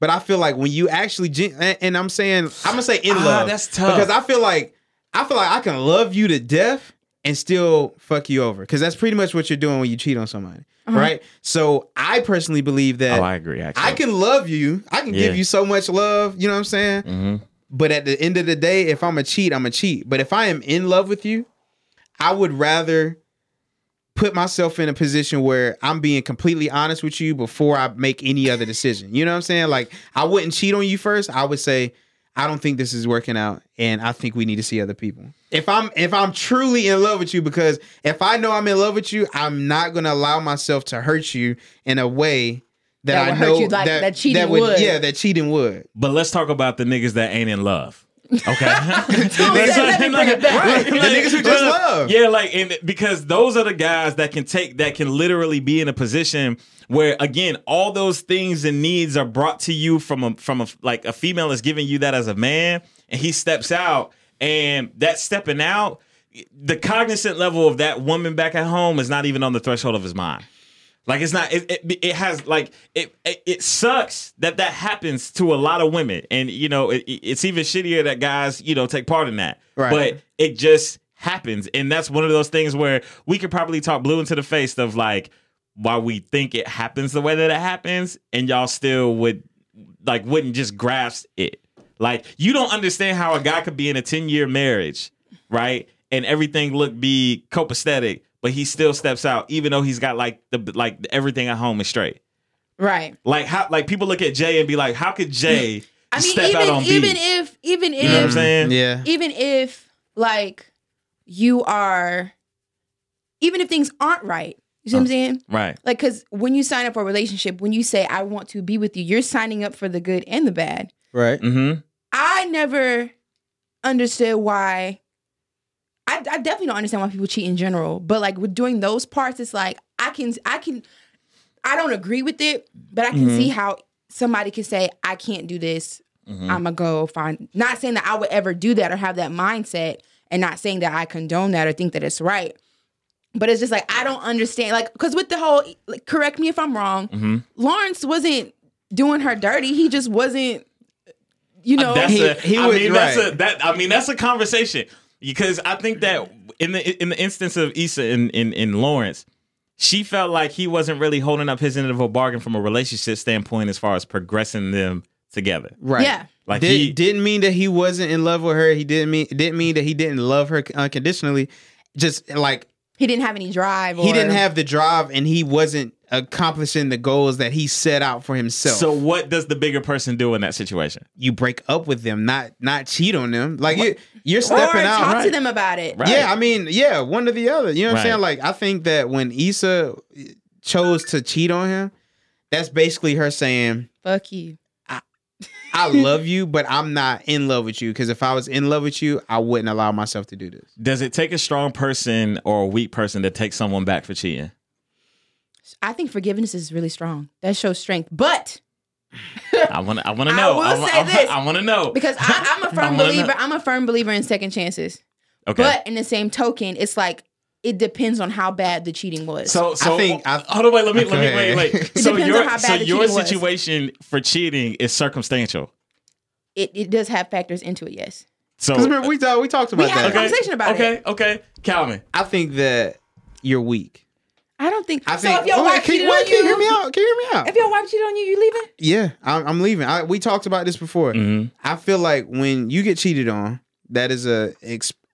[SPEAKER 2] but i feel like when you actually and and i'm saying i'm gonna say in
[SPEAKER 1] Ah,
[SPEAKER 2] love
[SPEAKER 1] that's tough.
[SPEAKER 2] because i feel like i feel like i can love you to death and still fuck you over. Because that's pretty much what you're doing when you cheat on somebody right? So i personally believe that
[SPEAKER 1] oh, I agree. Actually,
[SPEAKER 2] I can love you. I can
[SPEAKER 1] Yeah.
[SPEAKER 2] give you so much love you know what i'm saying?
[SPEAKER 1] Hmm
[SPEAKER 2] but at the end of the day if i'm a cheat i'm a cheat. But if i am in love with you i would rather put myself in a position where i'm being completely honest with you before i make any other decision. You know what i'm saying? Like i wouldn't cheat on you first. I would say i don't think this is working out and i think we need to see other people if i'm if i'm truly in love with you because if i know i'm in love with you i'm not going to allow myself to hurt you in a way that,
[SPEAKER 3] That
[SPEAKER 2] I
[SPEAKER 3] would hurt
[SPEAKER 2] know
[SPEAKER 3] you like that cheating
[SPEAKER 2] would,
[SPEAKER 3] would.
[SPEAKER 2] yeah that cheating would
[SPEAKER 1] But let's talk about the niggas that ain't in love. Okay,
[SPEAKER 3] let me bring it back.
[SPEAKER 2] Right. The niggas who just love.
[SPEAKER 1] Yeah, like and because those are the guys that can take that can literally be in a position where again all those things and needs are brought to you from a from a like a female is giving you that as a man and he steps out and that stepping out the cognizant level of that woman back at home is not even on the threshold of his mind. Like it's not. It, it, it has like it, it. It sucks that that happens to a lot of women, and you know it, it's even shittier that guys you know take part in that.
[SPEAKER 2] Right.
[SPEAKER 1] But it just happens, and that's one of those things where we could probably talk blue into the face of like why we think it happens the way that it happens, and y'all still would like wouldn't just grasp it. Like you don't understand how a guy could be in a ten year marriage, right, and everything look be copacetic, but he still steps out, even though he's got like the like everything at home is straight.
[SPEAKER 3] Right.
[SPEAKER 1] Like how like people look at Jay and be like, how could Jay
[SPEAKER 3] I mean,
[SPEAKER 1] step out
[SPEAKER 3] even
[SPEAKER 1] on
[SPEAKER 3] even
[SPEAKER 1] B?
[SPEAKER 3] if even if
[SPEAKER 1] You know what I'm saying?
[SPEAKER 2] Yeah.
[SPEAKER 3] even if like you are even if things aren't right you see what i'm saying
[SPEAKER 1] Right.
[SPEAKER 3] like because when you sign up for a relationship when you say i want to be with you you're signing up for the good and the bad
[SPEAKER 2] Right.
[SPEAKER 1] Mm-hmm.
[SPEAKER 3] i never understood why I, I definitely don't understand why people cheat in general but like with doing those parts it's like i can i can i don't agree with it but i can
[SPEAKER 1] Mhm.
[SPEAKER 3] see how somebody can say i can't do this
[SPEAKER 1] Mhm.
[SPEAKER 3] I'm gonna go find. Not saying that I would ever do that or have that mindset, and not saying that I condone that or think that it's right. But it's just like I don't understand, like, because with the whole, like, correct me if I'm wrong.
[SPEAKER 1] Mhm.
[SPEAKER 3] Lawrence wasn't doing her dirty. He just wasn't, you know.
[SPEAKER 1] that's
[SPEAKER 2] he-
[SPEAKER 1] a,
[SPEAKER 2] he
[SPEAKER 1] I
[SPEAKER 2] was-
[SPEAKER 1] mean, that's a that I mean that's a conversation. Because I think that in the in the instance of Issa in in, in Lawrence, she felt like he wasn't really holding up his end of a bargain from a relationship standpoint as far as progressing them together.
[SPEAKER 2] Right.
[SPEAKER 3] Yeah.
[SPEAKER 1] Like
[SPEAKER 2] Did,
[SPEAKER 1] he
[SPEAKER 2] didn't mean that he wasn't in love with her. He didn't mean it didn't mean that he didn't love her unconditionally. Just like
[SPEAKER 3] He didn't have any drive. Or,
[SPEAKER 2] he didn't have the drive and he wasn't accomplishing the goals that he set out for himself.
[SPEAKER 1] So what does the bigger person do in that situation?
[SPEAKER 2] you break up with them, not not cheat on them. Like you, you're
[SPEAKER 3] or
[SPEAKER 2] stepping out.
[SPEAKER 3] talk to them about it.
[SPEAKER 1] Right.
[SPEAKER 2] Yeah, I mean, yeah, one or the other. You know what I'm saying? Like, I think that when Issa chose to cheat on him, that's basically her saying,
[SPEAKER 3] Fuck you.
[SPEAKER 2] I love you, but I'm not in love with you. Because if I was in love with you, I wouldn't allow myself to do this.
[SPEAKER 1] Does it take a strong person or a weak person to take someone back for cheating?
[SPEAKER 3] I think forgiveness is really strong. That shows strength. But
[SPEAKER 1] I want to. I want to
[SPEAKER 3] I
[SPEAKER 1] know.
[SPEAKER 3] will
[SPEAKER 1] I, wa-
[SPEAKER 3] say
[SPEAKER 1] I,
[SPEAKER 3] this,
[SPEAKER 1] I want to know
[SPEAKER 3] because I, I'm a firm believer,
[SPEAKER 1] know.
[SPEAKER 3] I'm a firm believer in second chances.
[SPEAKER 1] Okay.
[SPEAKER 3] But in the same token, it's like it depends on how bad the cheating was.
[SPEAKER 1] so, so
[SPEAKER 2] think I-
[SPEAKER 1] hold on. Wait. Let me.
[SPEAKER 2] Go
[SPEAKER 1] Let me. Wait. Wait.
[SPEAKER 2] It
[SPEAKER 1] So your
[SPEAKER 3] on how
[SPEAKER 1] so
[SPEAKER 3] the
[SPEAKER 1] your
[SPEAKER 3] cheating was.
[SPEAKER 1] situation for cheating is circumstantial.
[SPEAKER 3] it, it does have factors into it. Yes,
[SPEAKER 1] So
[SPEAKER 2] Because remember, we talked we talked
[SPEAKER 3] We
[SPEAKER 2] about
[SPEAKER 3] had a
[SPEAKER 2] that.
[SPEAKER 3] conversation about
[SPEAKER 1] okay,
[SPEAKER 3] it.
[SPEAKER 1] Okay. Okay. Calvin.
[SPEAKER 2] I think that you're weak.
[SPEAKER 3] I don't think.
[SPEAKER 2] I
[SPEAKER 3] so
[SPEAKER 2] think.
[SPEAKER 3] if your
[SPEAKER 2] Oh,
[SPEAKER 3] wife
[SPEAKER 2] can,
[SPEAKER 3] cheated
[SPEAKER 2] wait,
[SPEAKER 3] on
[SPEAKER 2] can you
[SPEAKER 3] you,
[SPEAKER 2] hear me out? Can you hear me out?
[SPEAKER 3] if your wife cheated on you, you leaving?
[SPEAKER 2] Yeah, I'm, I'm leaving. I, we talked about this before.
[SPEAKER 1] Mhm.
[SPEAKER 2] I feel like when you get cheated on, that is a,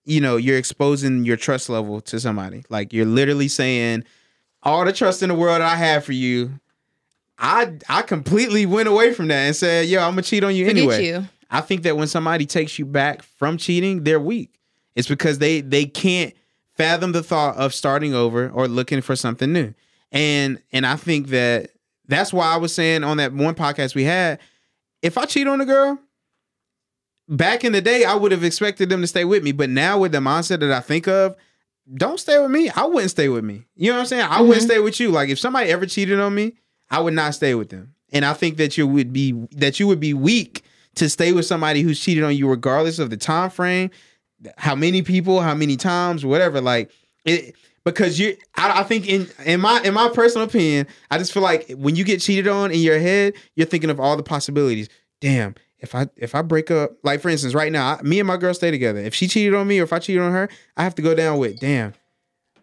[SPEAKER 2] you know, you're exposing your trust level to somebody. Like you're literally saying, all the trust in the world I have for you, I I completely went away from that and said, yo, I'm gonna cheat on you
[SPEAKER 3] Forget
[SPEAKER 2] anyway.
[SPEAKER 3] you.
[SPEAKER 2] I think that when somebody takes you back from cheating, they're weak. It's because they they can't fathom the thought of starting over or looking for something new. And and I think that that's why I was saying on that one podcast we had, if I cheat on a girl, back in the day I would have expected them to stay with me, but now with the mindset that I think of, don't stay with me. I wouldn't stay with me. You know what I'm saying? I wouldn't mm-hmm. stay with you. Like if somebody ever cheated on me, I would not stay with them. And I think that you would be that you would be weak to stay with somebody who's cheated on you regardless of the time frame, how many people, how many times, whatever. Like it because you I, I think in in my in my personal opinion, I just feel like when you get cheated on in your head, you're thinking of all the possibilities. Damn, if I if I break up, like for instance, right now, I, me and my girl stay together. If she cheated on me or if I cheated on her, I have to go down with damn.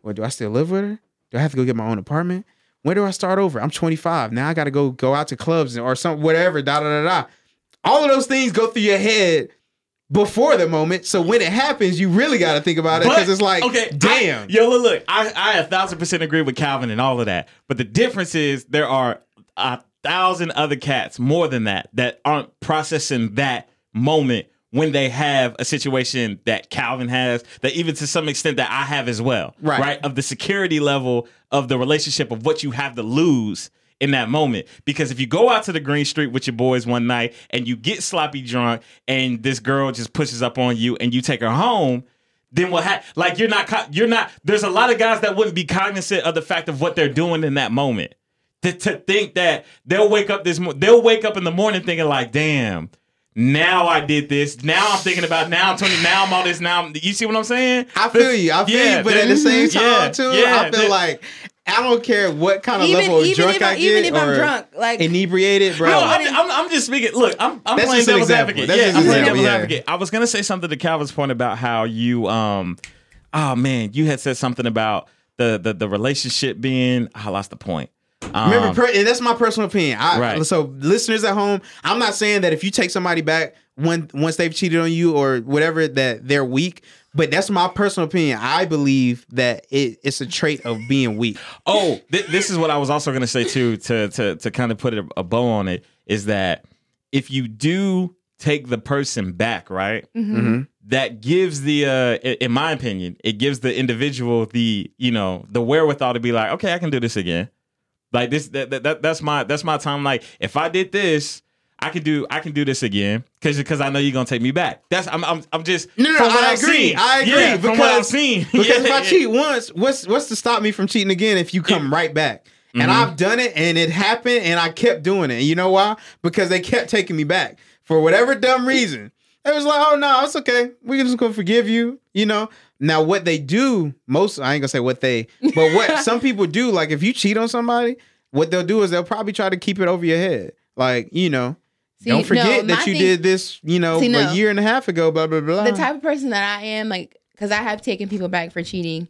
[SPEAKER 2] Well, do I still live with her? Do I have to go get my own apartment? When do I start over? I'm 25. Now I got to go go out to clubs or something, whatever. Da da da da. All of those things go through your head before the moment. So when it happens, you really got to think about it because it's like,
[SPEAKER 1] okay,
[SPEAKER 2] damn.
[SPEAKER 1] I, yo, look, look, I, I a thousand percent agree with Calvin and all of that. But the difference is there are a thousand other cats, more than that, that aren't processing that moment when they have a situation that Calvin has, that even to some extent that I have as well.
[SPEAKER 2] Right.
[SPEAKER 1] Right. Of the security level of the relationship of what you have to lose in that moment. Because if you go out to the green street with your boys one night and you get sloppy drunk and this girl just pushes up on you and you take her home, then what ha- like you're not co- you're not there's a lot of guys that wouldn't be cognizant of the fact of what they're doing in that moment. To, to think that they'll wake up this mo- they'll wake up in the morning thinking like, damn, now I did this. Now I'm thinking about now I'm 20. Now I'm all this. Now I'm, you see what I'm saying?
[SPEAKER 2] I feel you. I feel
[SPEAKER 1] Yeah,
[SPEAKER 2] you, but at the same mm-hmm. time
[SPEAKER 1] yeah,
[SPEAKER 2] too,
[SPEAKER 1] yeah,
[SPEAKER 2] I feel
[SPEAKER 1] that-
[SPEAKER 2] like I don't care what kind of
[SPEAKER 3] Even
[SPEAKER 2] level of
[SPEAKER 3] even
[SPEAKER 2] drunk
[SPEAKER 3] if
[SPEAKER 2] I
[SPEAKER 3] I,
[SPEAKER 2] get
[SPEAKER 3] even if
[SPEAKER 2] or
[SPEAKER 3] I'm drunk, like
[SPEAKER 2] inebriated, bro.
[SPEAKER 1] No, I'm, I'm, I'm just speaking. Look, I'm, I'm
[SPEAKER 2] That's
[SPEAKER 1] playing devil's
[SPEAKER 2] example.
[SPEAKER 1] advocate.
[SPEAKER 2] That's
[SPEAKER 1] yeah, I'm
[SPEAKER 2] an
[SPEAKER 1] playing devil's
[SPEAKER 2] yeah.
[SPEAKER 1] advocate. I was gonna say something to Calvin's point about how you, um, oh man, you had said something about the the, the relationship being. I lost the point. Um,
[SPEAKER 2] Remember, per, and that's my personal opinion. I,
[SPEAKER 1] Right.
[SPEAKER 2] So, listeners at home, I'm not saying that if you take somebody back when once they've cheated on you or whatever that they're weak, but that's my personal opinion. I believe that it, it's a trait of being weak.
[SPEAKER 1] Oh, th- this is what I was also going to say too. To to to kind of put a, a bow on it is that if you do take the person back, right,
[SPEAKER 2] Mhm.
[SPEAKER 1] that gives the, uh, in my opinion, it gives the individual the you know the wherewithal to be like, okay, I can do this again. Like this, that, that, that that's my that's my time. Like if I did this. I can do I can do this again because because I know you're gonna take me back. That's I'm I'm, I'm just
[SPEAKER 2] No, no,
[SPEAKER 1] from what
[SPEAKER 2] I
[SPEAKER 1] I've
[SPEAKER 2] agree.
[SPEAKER 1] seen.
[SPEAKER 2] I agree
[SPEAKER 1] Yeah,
[SPEAKER 2] because
[SPEAKER 1] from what I've seen.
[SPEAKER 2] Because
[SPEAKER 1] Yeah,
[SPEAKER 2] if I
[SPEAKER 1] yeah.
[SPEAKER 2] cheat once, what's what's to stop me from cheating again if you come right back? And
[SPEAKER 1] Mm-hmm.
[SPEAKER 2] I've done it and it happened and I kept doing it. And you know why? Because they kept taking me back for whatever dumb reason. It was like, oh no, it's okay. We can just gonna forgive you. You know. Now what they do, most I ain't gonna say what they, but what some people do, like if you cheat on somebody, what they'll do is they'll probably try to keep it over your head. Like, you know,
[SPEAKER 3] See,
[SPEAKER 2] don't forget
[SPEAKER 3] no,
[SPEAKER 2] that you
[SPEAKER 3] thing-
[SPEAKER 2] did this, you know,
[SPEAKER 3] See, no.
[SPEAKER 2] a year and a half ago, blah blah blah.
[SPEAKER 3] the type of person that I am, like, because I have taken people back for cheating.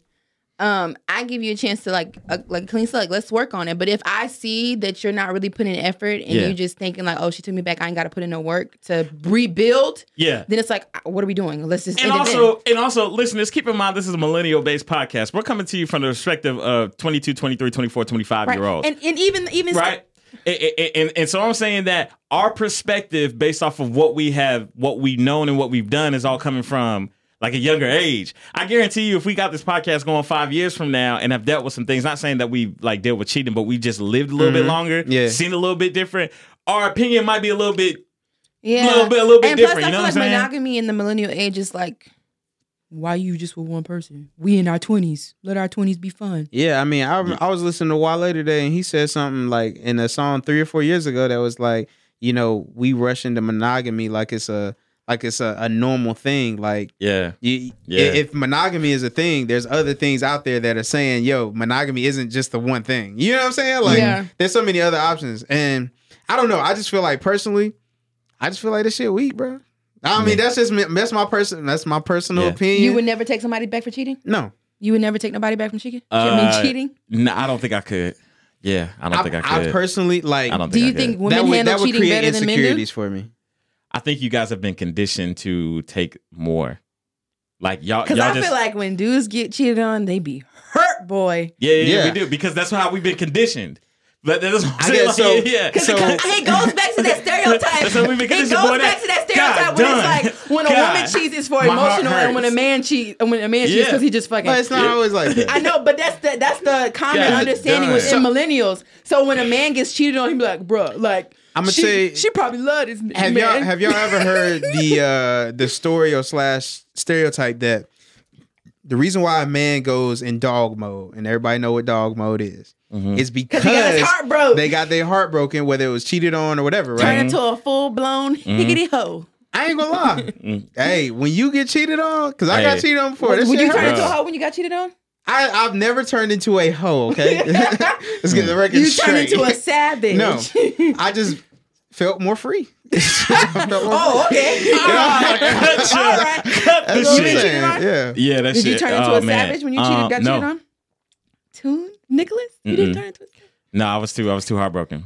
[SPEAKER 3] Um, I give you a chance to like uh, like clean slate. Like, let's work on it. But if I see that you're not really putting in effort and
[SPEAKER 1] Yeah.
[SPEAKER 3] you're just thinking like, oh, she took me back, I ain't got to put in no work to rebuild.
[SPEAKER 1] Yeah.
[SPEAKER 3] Then it's like, uh, what are we doing? Let's just
[SPEAKER 1] And
[SPEAKER 3] end it then.
[SPEAKER 1] also, and also, listeners, keep in mind this is a millennial based podcast. We're coming to you from the perspective of 22, 23, 24, 25
[SPEAKER 3] right.
[SPEAKER 1] year olds.
[SPEAKER 3] And and even even
[SPEAKER 1] right? And, and, and, and so I'm saying that our perspective, based off of what we have, what we've known, and what we've done, is all coming from like a younger age. I guarantee you, if we got this podcast going five years from now and have dealt with some things, not saying that we like dealt with cheating, but we just lived a little bit mm-hmm. longer,
[SPEAKER 2] Yeah.
[SPEAKER 1] seen a little bit different. Our opinion might be a little bit
[SPEAKER 3] yeah, a
[SPEAKER 1] little bit- a little bit
[SPEAKER 3] and
[SPEAKER 1] different,
[SPEAKER 3] Plus, I
[SPEAKER 1] you know
[SPEAKER 3] feel
[SPEAKER 1] what
[SPEAKER 3] like
[SPEAKER 1] I'm saying?
[SPEAKER 3] monogamy in the millennial age is like, why you just with one person? We in our twenties. Let our twenties be fun.
[SPEAKER 2] Yeah, I mean, I, I was listening to Wale today, and he said something like in a song three or four years ago that was like, you know, we rush into monogamy like it's a like it's a, a normal thing. Like,
[SPEAKER 1] yeah.
[SPEAKER 2] you,
[SPEAKER 1] Yeah.
[SPEAKER 2] if monogamy is a thing, there's other things out there that are saying, yo, monogamy isn't just the one thing. You know what I'm saying? Like,
[SPEAKER 3] Yeah.
[SPEAKER 2] there's so many other options, and I don't know. I just feel like personally, I just feel like this shit weak, bro. I mean, that's just me- that's my person. That's my personal
[SPEAKER 1] Yeah.
[SPEAKER 2] opinion.
[SPEAKER 3] You would never take somebody back for cheating.
[SPEAKER 2] no.
[SPEAKER 3] You would never take nobody back from cheating. I
[SPEAKER 1] Uh,
[SPEAKER 3] mean, cheating.
[SPEAKER 1] No, I don't think I could. Yeah, I don't
[SPEAKER 2] I,
[SPEAKER 1] think I
[SPEAKER 2] I
[SPEAKER 1] could.
[SPEAKER 2] personally like.
[SPEAKER 1] I don't
[SPEAKER 3] Do
[SPEAKER 1] think
[SPEAKER 3] you
[SPEAKER 1] I could.
[SPEAKER 3] think women
[SPEAKER 2] that would
[SPEAKER 3] handle
[SPEAKER 2] that would
[SPEAKER 3] cheating
[SPEAKER 2] create
[SPEAKER 3] better than men do?
[SPEAKER 2] insecurities for me.
[SPEAKER 1] I think you guys have been conditioned to take more. Like y'all,
[SPEAKER 3] Because
[SPEAKER 1] y'all
[SPEAKER 3] I
[SPEAKER 1] just
[SPEAKER 3] feel like when dudes get cheated on, they be hurt, boy.
[SPEAKER 1] yeah, yeah,
[SPEAKER 2] Yeah.
[SPEAKER 1] we do because that's how we've been conditioned. But that's what I'm
[SPEAKER 2] I guess
[SPEAKER 1] like,
[SPEAKER 2] so.
[SPEAKER 1] yeah,
[SPEAKER 3] Because
[SPEAKER 2] So-
[SPEAKER 3] it goes back to that stereotype.
[SPEAKER 1] That's how we
[SPEAKER 3] it goes back
[SPEAKER 1] that-
[SPEAKER 3] to that
[SPEAKER 1] God
[SPEAKER 3] stereotype when
[SPEAKER 1] done.
[SPEAKER 3] it's like when a
[SPEAKER 1] God.
[SPEAKER 3] woman cheats, it's for
[SPEAKER 1] My
[SPEAKER 3] emotional, and when a man cheat, and when a man cheats, because he just fucking.
[SPEAKER 2] But it's not always like that.
[SPEAKER 3] I know, but that's the that's the common
[SPEAKER 1] God
[SPEAKER 3] understanding
[SPEAKER 1] done.
[SPEAKER 3] within millennials. So when a man gets cheated on, he be like, "Bruh, like
[SPEAKER 2] I'ma
[SPEAKER 3] she,
[SPEAKER 2] say-
[SPEAKER 3] she probably loved this
[SPEAKER 2] have
[SPEAKER 3] man."
[SPEAKER 2] y'all have y'all ever heard the uh the story or slash stereotype that the reason why a man goes in dog mode and everybody know what dog mode is
[SPEAKER 1] Mm-hmm.
[SPEAKER 2] is because
[SPEAKER 3] he got his
[SPEAKER 2] they got their heart broken whether it was cheated on or whatever
[SPEAKER 3] turn into a full blown
[SPEAKER 1] Mm-hmm.
[SPEAKER 3] higgity hoe?
[SPEAKER 2] I ain't gonna lie hey when you get cheated on because I got cheated on before
[SPEAKER 3] Would
[SPEAKER 2] this
[SPEAKER 3] you
[SPEAKER 2] shit
[SPEAKER 3] turn
[SPEAKER 2] hurts.
[SPEAKER 3] into a hoe when you got cheated on?
[SPEAKER 2] I, I've never turned into a hoe okay let's get the record
[SPEAKER 3] You
[SPEAKER 2] straight
[SPEAKER 3] turn into a savage.
[SPEAKER 2] no I just felt more free felt more
[SPEAKER 3] oh, okay. All right.
[SPEAKER 1] Cut
[SPEAKER 3] All right.
[SPEAKER 1] Cut the
[SPEAKER 2] That's what I'm
[SPEAKER 1] shit.
[SPEAKER 3] on?
[SPEAKER 2] Yeah.
[SPEAKER 1] Yeah, that
[SPEAKER 3] Did
[SPEAKER 1] shit.
[SPEAKER 3] you turn into
[SPEAKER 1] oh,
[SPEAKER 3] a
[SPEAKER 1] man.
[SPEAKER 3] savage when you cheated?
[SPEAKER 1] Um,
[SPEAKER 3] got
[SPEAKER 1] no.
[SPEAKER 3] cheated on? Tune, Nicholas? You didn't turn into a
[SPEAKER 1] No, I was too. I was too heartbroken.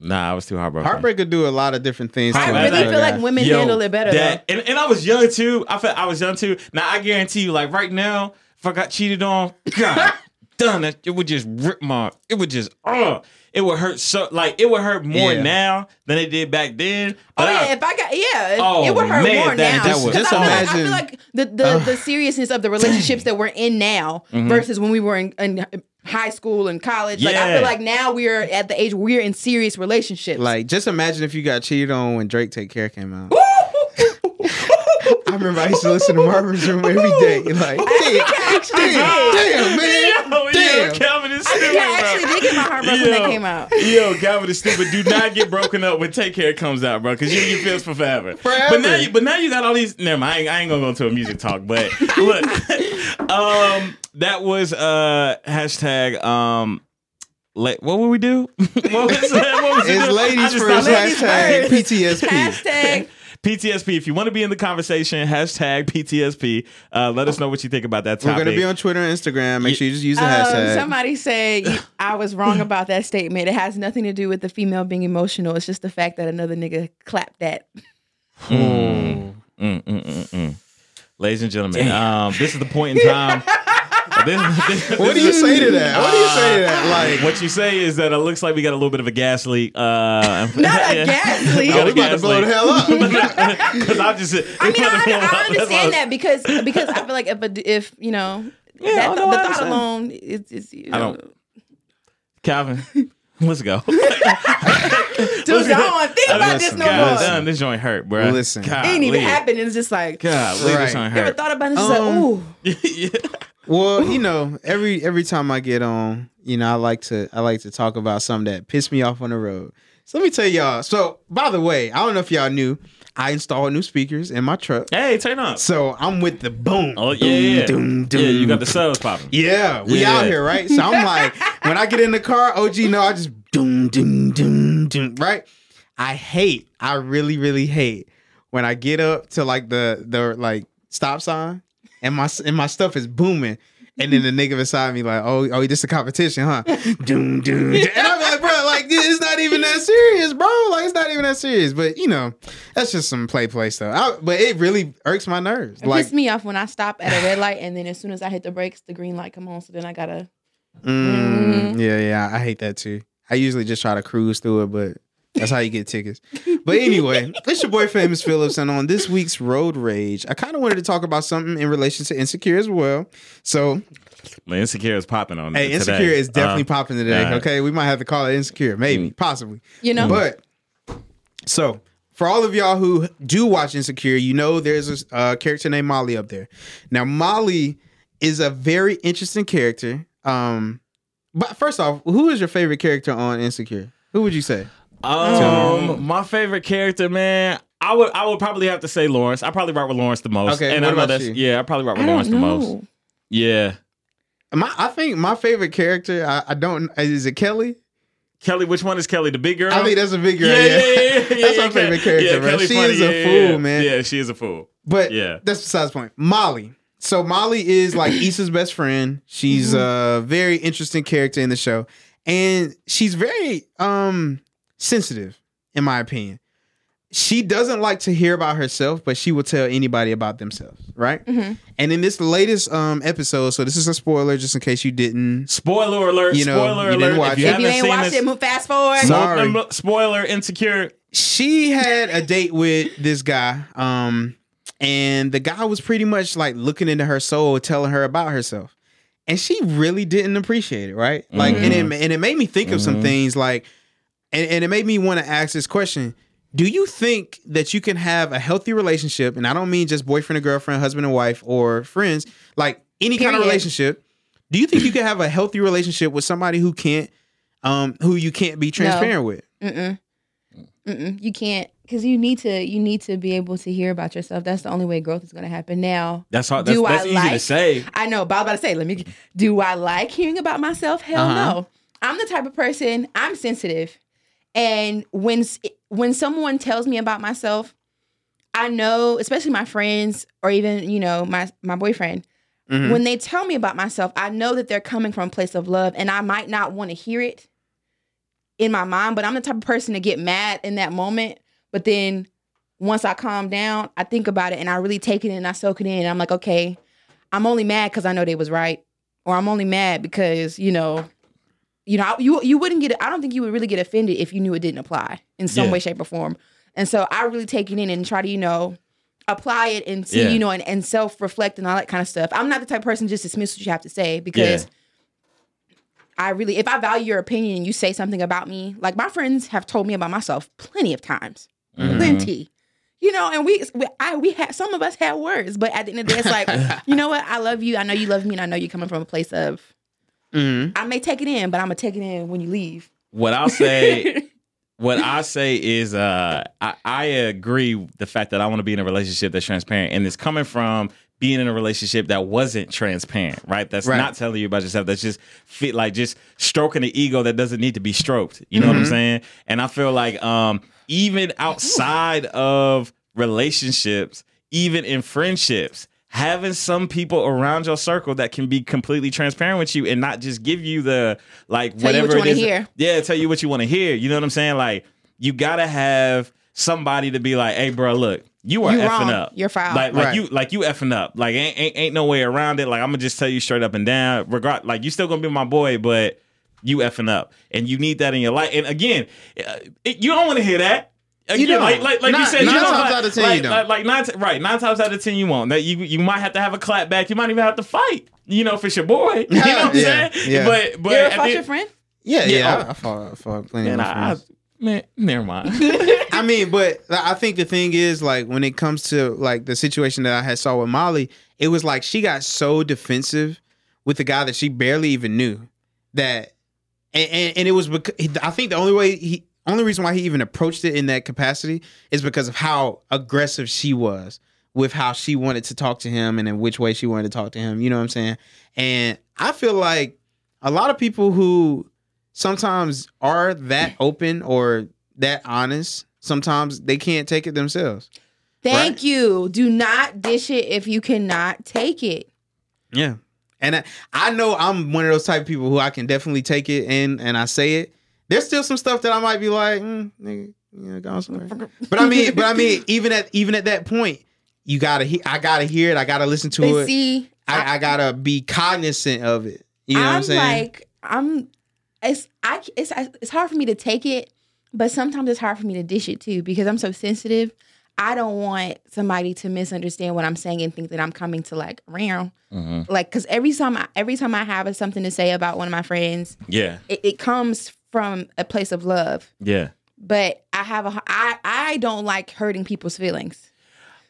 [SPEAKER 1] Nah, I was too heartbroken.
[SPEAKER 2] Heartbreak could do a lot of different things.
[SPEAKER 3] I
[SPEAKER 2] to
[SPEAKER 1] Heartbreak-
[SPEAKER 2] a
[SPEAKER 3] really
[SPEAKER 2] guy.
[SPEAKER 3] feel like women
[SPEAKER 1] Yo,
[SPEAKER 3] handle it better
[SPEAKER 1] that- And, and I was young too. I felt I was young too. Now I guarantee you, like right now, if I got cheated on, God, done it. It would just rip my. It would just. Oh, it would hurt so. Like it would hurt more
[SPEAKER 2] Yeah.
[SPEAKER 1] now than it did back then.
[SPEAKER 3] Oh
[SPEAKER 1] But I-
[SPEAKER 3] yeah, if I got yeah, it,
[SPEAKER 1] Oh,
[SPEAKER 3] it would hurt
[SPEAKER 1] man,
[SPEAKER 3] more
[SPEAKER 1] that-
[SPEAKER 3] now.
[SPEAKER 1] that would-
[SPEAKER 3] 'Cause
[SPEAKER 2] Just
[SPEAKER 3] I feel like- I feel like the the, the seriousness of the relationships that we're in now
[SPEAKER 1] Mm-hmm.
[SPEAKER 3] versus when we were in, in high school and college. Like I feel like now we're at the age where we're in serious relationships.
[SPEAKER 2] Like, just imagine if you got cheated on when Drake Take Care came out. I remember I used to listen to Marvin's Room every day. Like, damn,
[SPEAKER 3] actually
[SPEAKER 2] damn, damn, man,
[SPEAKER 1] Yo, yo,
[SPEAKER 2] damn.
[SPEAKER 1] Calvin is
[SPEAKER 3] I
[SPEAKER 1] stupid,
[SPEAKER 3] think I actually
[SPEAKER 1] bro.
[SPEAKER 3] did get my heart broken when that
[SPEAKER 1] Yo.
[SPEAKER 3] came out.
[SPEAKER 1] Yo, Calvin is stupid. Do not get broken up when Take Care comes out, bro, because you your feels for forever.
[SPEAKER 2] Forever.
[SPEAKER 1] But now, you, but now you got all these. Never mind. I ain't, I ain't gonna go into a music talk. But look, um, that was uh hashtag um. La- what would we do? what was What was?
[SPEAKER 2] It's
[SPEAKER 1] I
[SPEAKER 2] ladies
[SPEAKER 1] just
[SPEAKER 2] first.
[SPEAKER 1] thought-
[SPEAKER 2] Hashtag PTSP.
[SPEAKER 3] Hashtag
[SPEAKER 1] PTSP. If you want to be in the conversation, hashtag PTSP. Uh, let us know what you think about that
[SPEAKER 2] We're gonna be on Twitter and Instagram. Make sure you just use the
[SPEAKER 3] Um,
[SPEAKER 2] hashtag.
[SPEAKER 3] somebody said you- I was wrong about that statement. It has nothing to do with the female being emotional. It's just the fact that another nigga clapped that.
[SPEAKER 1] Mm, mm, mm, mm. Ladies and gentlemen, um, this is the point in time. This, this-
[SPEAKER 2] what do you say to that? What do you say to that? Like,
[SPEAKER 1] what you say is that it looks like we got a little bit of a gas leak. Uh,
[SPEAKER 3] Not a gas leak.
[SPEAKER 2] I was about to blow the hell up.
[SPEAKER 1] Because I just,
[SPEAKER 3] I mean, I, I
[SPEAKER 1] That's
[SPEAKER 3] understand that because because I feel like if a, if you know
[SPEAKER 1] Yeah,
[SPEAKER 3] that,
[SPEAKER 1] I
[SPEAKER 3] the thought
[SPEAKER 1] understand.
[SPEAKER 3] alone is, is you
[SPEAKER 1] I don't- Calvin, let's go.
[SPEAKER 3] dude, I don't want to think about this no
[SPEAKER 1] God,
[SPEAKER 3] more.
[SPEAKER 1] damn, this joint hurt, bro.
[SPEAKER 2] Listen.
[SPEAKER 3] It ain't even happened. It's just like
[SPEAKER 1] God, leave this
[SPEAKER 2] Right.
[SPEAKER 1] joint
[SPEAKER 3] ever
[SPEAKER 1] hurt.
[SPEAKER 3] thought about it? It's just
[SPEAKER 2] Um,
[SPEAKER 3] like ooh.
[SPEAKER 1] yeah.
[SPEAKER 2] Well, you know, every every time I get on, you know, I like to I like to talk about something that pissed me off on the road. So let me tell y'all. So by the way, I don't know if y'all knew, I installed new speakers in my truck.
[SPEAKER 1] Hey, turn up.
[SPEAKER 2] So I'm with the boom.
[SPEAKER 1] Oh yeah,
[SPEAKER 2] boom,
[SPEAKER 1] yeah,
[SPEAKER 2] doom, doom.
[SPEAKER 1] yeah. You got the subs popping.
[SPEAKER 2] Yeah, we
[SPEAKER 1] Yeah.
[SPEAKER 2] out here, right? So I'm like, when I get in the car, OG, no, I just doom, doom, doom, doom, right? I hate, I really, really hate when I get up to like the the like stop sign and my and my stuff is booming. And then the nigga beside me like, oh, oh, this is a competition, huh? doom, doom. And I'm like, bro, like it's not even that serious, bro. Like it's not even that serious. But you know, that's just some play play stuff. I, but it really irks my nerves.
[SPEAKER 3] It
[SPEAKER 2] Like,
[SPEAKER 3] pisses me off when I stop at a red light and then as soon as I hit the brakes, the green light come on. So then I gotta.
[SPEAKER 2] mm, yeah, yeah, I hate that too. I usually just try to cruise through it, but that's how you get tickets. But anyway, it's your boy Phamous Phillips, and on this week's Road Rage, I kind of wanted to talk about something in relation to Insecure as well. So,
[SPEAKER 1] Man, insecure is popping on.
[SPEAKER 2] hey,
[SPEAKER 1] today.
[SPEAKER 2] Insecure is definitely
[SPEAKER 1] Uh,
[SPEAKER 2] popping today.
[SPEAKER 1] alright.
[SPEAKER 2] Okay, we might have to call it Insecure, maybe, possibly.
[SPEAKER 3] You know?
[SPEAKER 2] But so for all of y'all who do watch Insecure, you know there's a uh, character named Molly up there. Now Molly is a very interesting character. Um, but first off, who is your favorite character on Insecure? Who would you say?
[SPEAKER 1] Um, my favorite character, man. I would I would probably have to say Lawrence. I probably rock with Lawrence the most.
[SPEAKER 2] Okay,
[SPEAKER 1] and
[SPEAKER 2] what
[SPEAKER 1] I know
[SPEAKER 2] about
[SPEAKER 1] that's
[SPEAKER 2] you?
[SPEAKER 1] yeah. I probably rock
[SPEAKER 3] I
[SPEAKER 1] with
[SPEAKER 3] don't
[SPEAKER 1] Lawrence the most.
[SPEAKER 3] know.
[SPEAKER 1] Yeah,
[SPEAKER 2] My, I think my favorite character. I, I don't. Is it Kelly?
[SPEAKER 1] Kelly. Which one is Kelly? The big girl.
[SPEAKER 2] I think that's a big girl.
[SPEAKER 1] yeah,
[SPEAKER 2] Yeah,
[SPEAKER 1] yeah, yeah, yeah,
[SPEAKER 2] that's
[SPEAKER 1] yeah,
[SPEAKER 2] my favorite character,
[SPEAKER 1] yeah,
[SPEAKER 2] man.
[SPEAKER 1] Kelly's
[SPEAKER 2] She
[SPEAKER 1] funny.
[SPEAKER 2] is a
[SPEAKER 1] Yeah,
[SPEAKER 2] fool,
[SPEAKER 1] yeah,
[SPEAKER 2] man.
[SPEAKER 1] Yeah, she is a fool.
[SPEAKER 2] But
[SPEAKER 1] Yeah.
[SPEAKER 2] that's besides the point. Molly. So Molly is like Issa's best friend. She's a very interesting character in the show. And she's very um sensitive, in my opinion. She doesn't like to hear about herself, but she will tell anybody about themselves, right?
[SPEAKER 3] Mhm.
[SPEAKER 2] And in this latest um episode, so this is a spoiler just in case you didn't.
[SPEAKER 1] Spoiler alert!
[SPEAKER 2] You know,
[SPEAKER 1] spoiler
[SPEAKER 2] you didn't
[SPEAKER 1] alert!
[SPEAKER 2] watch
[SPEAKER 1] if you
[SPEAKER 2] it.
[SPEAKER 3] If you ain't
[SPEAKER 1] seen
[SPEAKER 3] watched
[SPEAKER 1] this,
[SPEAKER 3] it, move fast forward.
[SPEAKER 2] Sorry.
[SPEAKER 1] Spoiler insecure.
[SPEAKER 2] she had a date with this guy um and the guy was pretty much like looking into her soul telling her about herself and she really didn't appreciate it right like and it and it made me think of some things like and, and it made me want to ask this question do you think that you can have a healthy relationship and i don't mean just boyfriend and girlfriend husband and wife or friends like any kind of relationship do you think you can have a healthy relationship with somebody who can't um who you can't be transparent with
[SPEAKER 3] Mm-mm. Mm-mm. You can't because you need to. You need to be able to hear about yourself. That's the only way growth is going to happen. Now,
[SPEAKER 1] That's hard. That's,
[SPEAKER 3] Do
[SPEAKER 1] that's
[SPEAKER 3] I
[SPEAKER 1] easy to
[SPEAKER 3] like-
[SPEAKER 1] say.
[SPEAKER 3] I know, but I was about to say, let me. Do I like hearing about myself? Hell
[SPEAKER 2] Uh-huh.
[SPEAKER 3] no. I'm the type of person. I'm sensitive, and when when someone tells me about myself, I know, especially my friends or even you know my my boyfriend.
[SPEAKER 2] Mhm.
[SPEAKER 3] When they tell me about myself, I know that they're coming from a place of love, and I might not want to hear it in my mind, but I'm the type of person to get mad in that moment. But then once I calm down, I think about it and I really take it in and I soak it in. And I'm like, okay, I'm only mad because I know they was right, or I'm only mad because you know, you know, you you wouldn't get. I don't think you would really get offended if you knew it didn't apply in some
[SPEAKER 1] Yeah.
[SPEAKER 3] way, shape, or form. And so I really take it in and try to you know apply it and see
[SPEAKER 1] Yeah.
[SPEAKER 3] you know and, and self reflect and all that kind of stuff. I'm not the type of person just dismiss what you have to say because.
[SPEAKER 1] Yeah.
[SPEAKER 3] I really, if I value your opinion and you say something about me, like my friends have told me about myself plenty of times,
[SPEAKER 1] Mm-hmm.
[SPEAKER 3] plenty, you know, and we, we, I, we had some of us had words, but at the end of the day, it's like, you know what? I love you. I know you love me, and I know you're coming from a place of,
[SPEAKER 2] Mhm.
[SPEAKER 3] I may take it in, but I'm gonna take it in when you leave.
[SPEAKER 1] What I'll say, what I say is, uh, I, I agree with the fact that I want to be in a relationship that's transparent, and it's coming from being in a relationship that wasn't transparent, right? That's
[SPEAKER 2] Right.
[SPEAKER 1] not telling you about yourself. That's just fit like just stroking the ego that doesn't need to be stroked. You know what I'm saying? And I feel like um, even outside of relationships, even in friendships. Having some people around your circle that can be completely transparent with you and not just give you the like
[SPEAKER 3] Tell you what
[SPEAKER 1] whatever
[SPEAKER 3] you
[SPEAKER 1] it
[SPEAKER 3] hear.
[SPEAKER 1] Yeah, tell you what you want to hear. You know what I'm saying? Like you gotta have somebody to be like, "Hey, bro, look, you are
[SPEAKER 3] You
[SPEAKER 1] effing
[SPEAKER 3] wrong.
[SPEAKER 1] up.
[SPEAKER 3] You're foul."
[SPEAKER 1] Like, like
[SPEAKER 2] Right.
[SPEAKER 1] you, like you effing up. Like ain't, ain't ain't no way around it. Like I'm gonna just tell you straight up and down. Regard, like you still gonna be my boy, but you effing up, and you need that in your life. And again, it, you don't want to hear that. Uh, Again,
[SPEAKER 2] don't.
[SPEAKER 1] like like like you said,
[SPEAKER 2] nine
[SPEAKER 1] you don't,
[SPEAKER 2] times
[SPEAKER 1] like,
[SPEAKER 2] out of ten,
[SPEAKER 1] like,
[SPEAKER 2] you don't.
[SPEAKER 1] Like, like nine, t- right? Nine times out of ten, you won't. That you you might have to have a clap back. You might even have to fight. You know, if it's your boy. You know what I'm
[SPEAKER 2] Yeah,
[SPEAKER 1] saying?
[SPEAKER 2] yeah.
[SPEAKER 1] But but
[SPEAKER 3] you ever fought your friend?
[SPEAKER 2] Yeah,
[SPEAKER 1] Yeah,
[SPEAKER 2] yeah.
[SPEAKER 1] oh.
[SPEAKER 2] I, I fought, I fought plenty
[SPEAKER 1] man,
[SPEAKER 2] of my
[SPEAKER 1] I, I,
[SPEAKER 2] friends.
[SPEAKER 1] man, never mind.
[SPEAKER 2] I mean, but I think the thing is, like, when it comes to like the situation that I had saw with Molly, it was like she got so defensive with the guy that she barely even knew that, and and, and it was because I think the only way he, only reason why he even approached it in that capacity is because of how aggressive she was with how she wanted to talk to him and in which way she wanted to talk to him. You know what I'm saying? And I feel like a lot of people who sometimes are that open or that honest, sometimes they can't take it themselves.
[SPEAKER 3] Thank
[SPEAKER 2] Right.
[SPEAKER 3] you. Do not dish it if you cannot take it.
[SPEAKER 2] Yeah. And I, I know I'm one of those type of people who I can definitely take it and and I say it. There's still some stuff that I might be like, mm, nigga, yeah, go somewhere. But I mean, but I mean, even at even at that point, you gotta he- I gotta hear it. I gotta listen to
[SPEAKER 3] But
[SPEAKER 2] it.
[SPEAKER 3] see,
[SPEAKER 2] I, I gotta be cognizant of it. You know what I'm
[SPEAKER 3] I'm
[SPEAKER 2] saying?
[SPEAKER 3] like, I'm. It's I. It's it's hard for me to take it, but sometimes it's hard for me to dish it too because I'm so sensitive. I don't want somebody to misunderstand what I'm saying and think that I'm coming to like around.
[SPEAKER 1] Mm-hmm.
[SPEAKER 3] Like, cause every time I every time I have something to say about one of my friends,
[SPEAKER 1] Yeah,
[SPEAKER 3] it, it comes from a place of love.
[SPEAKER 1] yeah.
[SPEAKER 3] But I have a I I don't like hurting people's feelings.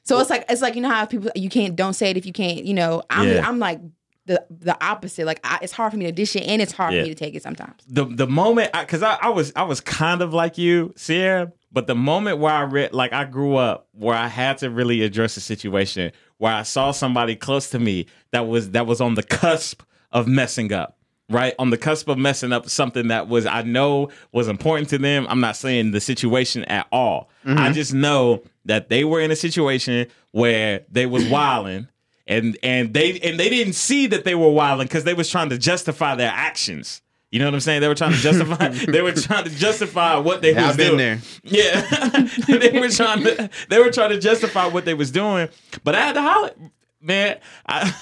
[SPEAKER 3] So it's like it's like you know how people you can't don't say it if you can't you know I'm
[SPEAKER 1] Yeah.
[SPEAKER 3] I'm like the the opposite like I, it's hard for me to dish it and it's hard
[SPEAKER 1] Yeah.
[SPEAKER 3] for me to take it sometimes.
[SPEAKER 1] the the moment because I, I was I was kind of like you, Siara, but the moment where I read like I grew up where I had to really address a situation where I saw somebody close to me that was that was on the cusp of messing up. Right on the cusp of messing up something that was I know was important to them. I'm not saying the situation at all. I mm-hmm. just know that they were in a situation where they was wilding and and they and they didn't see that they were wilding because they was trying to justify their actions. You know what I'm saying? They were trying to justify. they were trying to justify what they
[SPEAKER 2] Yeah,
[SPEAKER 1] was
[SPEAKER 2] I've been
[SPEAKER 1] doing.
[SPEAKER 2] there.
[SPEAKER 1] Yeah, they were trying to. They were trying to justify what they was doing. But I had to holler, man. I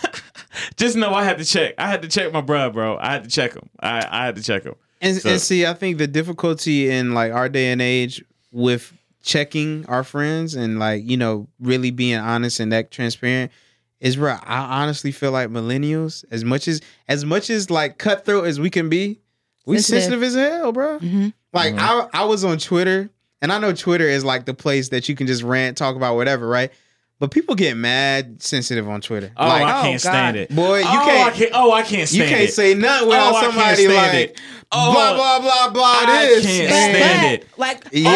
[SPEAKER 1] just know I had to check. I had to check my bruh, bro. I had to check him. I I had to check him.
[SPEAKER 2] And,
[SPEAKER 1] So-
[SPEAKER 2] and see, I think the difficulty in like our day and age with checking our friends and like you know really being honest and that transparent is where I honestly feel like millennials, as much as as much as like cutthroat as we can be, we
[SPEAKER 3] Sensitive.
[SPEAKER 2] sensitive as hell, bro.
[SPEAKER 3] Mhm.
[SPEAKER 2] Like
[SPEAKER 1] Mhm.
[SPEAKER 2] I I was on Twitter, and I know Twitter is like the place that you can just rant, talk about whatever, right? But people get mad sensitive on Twitter.
[SPEAKER 1] Oh,
[SPEAKER 2] like,
[SPEAKER 1] I
[SPEAKER 3] oh,
[SPEAKER 1] can't stand it.
[SPEAKER 2] boy, you
[SPEAKER 1] oh,
[SPEAKER 2] can't.
[SPEAKER 1] I can't. Oh, I can't
[SPEAKER 2] you can't
[SPEAKER 1] it.
[SPEAKER 2] say nothing without
[SPEAKER 1] Oh, I can't
[SPEAKER 2] somebody
[SPEAKER 1] stand
[SPEAKER 2] like
[SPEAKER 1] it. Oh,
[SPEAKER 2] blah blah blah blah.
[SPEAKER 1] I
[SPEAKER 2] this
[SPEAKER 1] can't
[SPEAKER 2] and-
[SPEAKER 1] stand it.
[SPEAKER 3] Like
[SPEAKER 2] Yeah.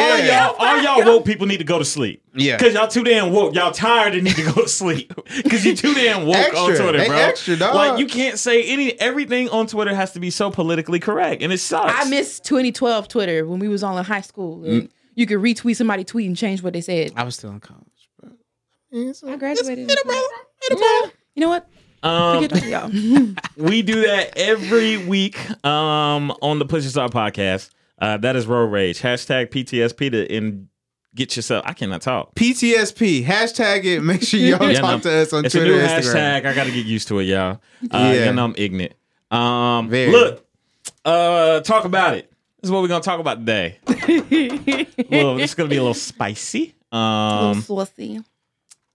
[SPEAKER 1] All y'all, all y'all woke people need to go to sleep.
[SPEAKER 2] Yeah.
[SPEAKER 1] Cause y'all too damn woke. Y'all tired and need to go to sleep. Cause you too damn woke on
[SPEAKER 2] Extra.
[SPEAKER 1] Twitter, bro.
[SPEAKER 2] extra, dog.
[SPEAKER 1] Like you can't say any everything on Twitter has to be so politically correct, and it sucks.
[SPEAKER 3] I miss 2012 Twitter when we was all in high school. And
[SPEAKER 1] Mm.
[SPEAKER 3] You could retweet somebody tweet and change what they said.
[SPEAKER 2] I was still in college, bro.
[SPEAKER 3] I graduated.
[SPEAKER 2] Hit a brother. Hit a
[SPEAKER 3] Yeah. You know what?
[SPEAKER 1] um,
[SPEAKER 3] y'all.
[SPEAKER 1] we do that every week um, on the Push Start podcast. Uh, that is road rage. Hashtag PTSP to and get yourself. I cannot talk.
[SPEAKER 2] PTSP. Hashtag it. Make sure y'all
[SPEAKER 1] Yeah,
[SPEAKER 2] talk
[SPEAKER 1] no,
[SPEAKER 2] to us on
[SPEAKER 1] It's
[SPEAKER 2] Twitter
[SPEAKER 1] a new
[SPEAKER 2] Instagram.
[SPEAKER 1] hashtag. I got to get used to it, y'all. Uh,
[SPEAKER 2] Yeah.
[SPEAKER 1] You know I'm ignorant. Um,
[SPEAKER 2] Very.
[SPEAKER 1] Look, uh, talk about it. This is what we're gonna talk about today. well, it's gonna be a little spicy. Um,
[SPEAKER 3] little saucy.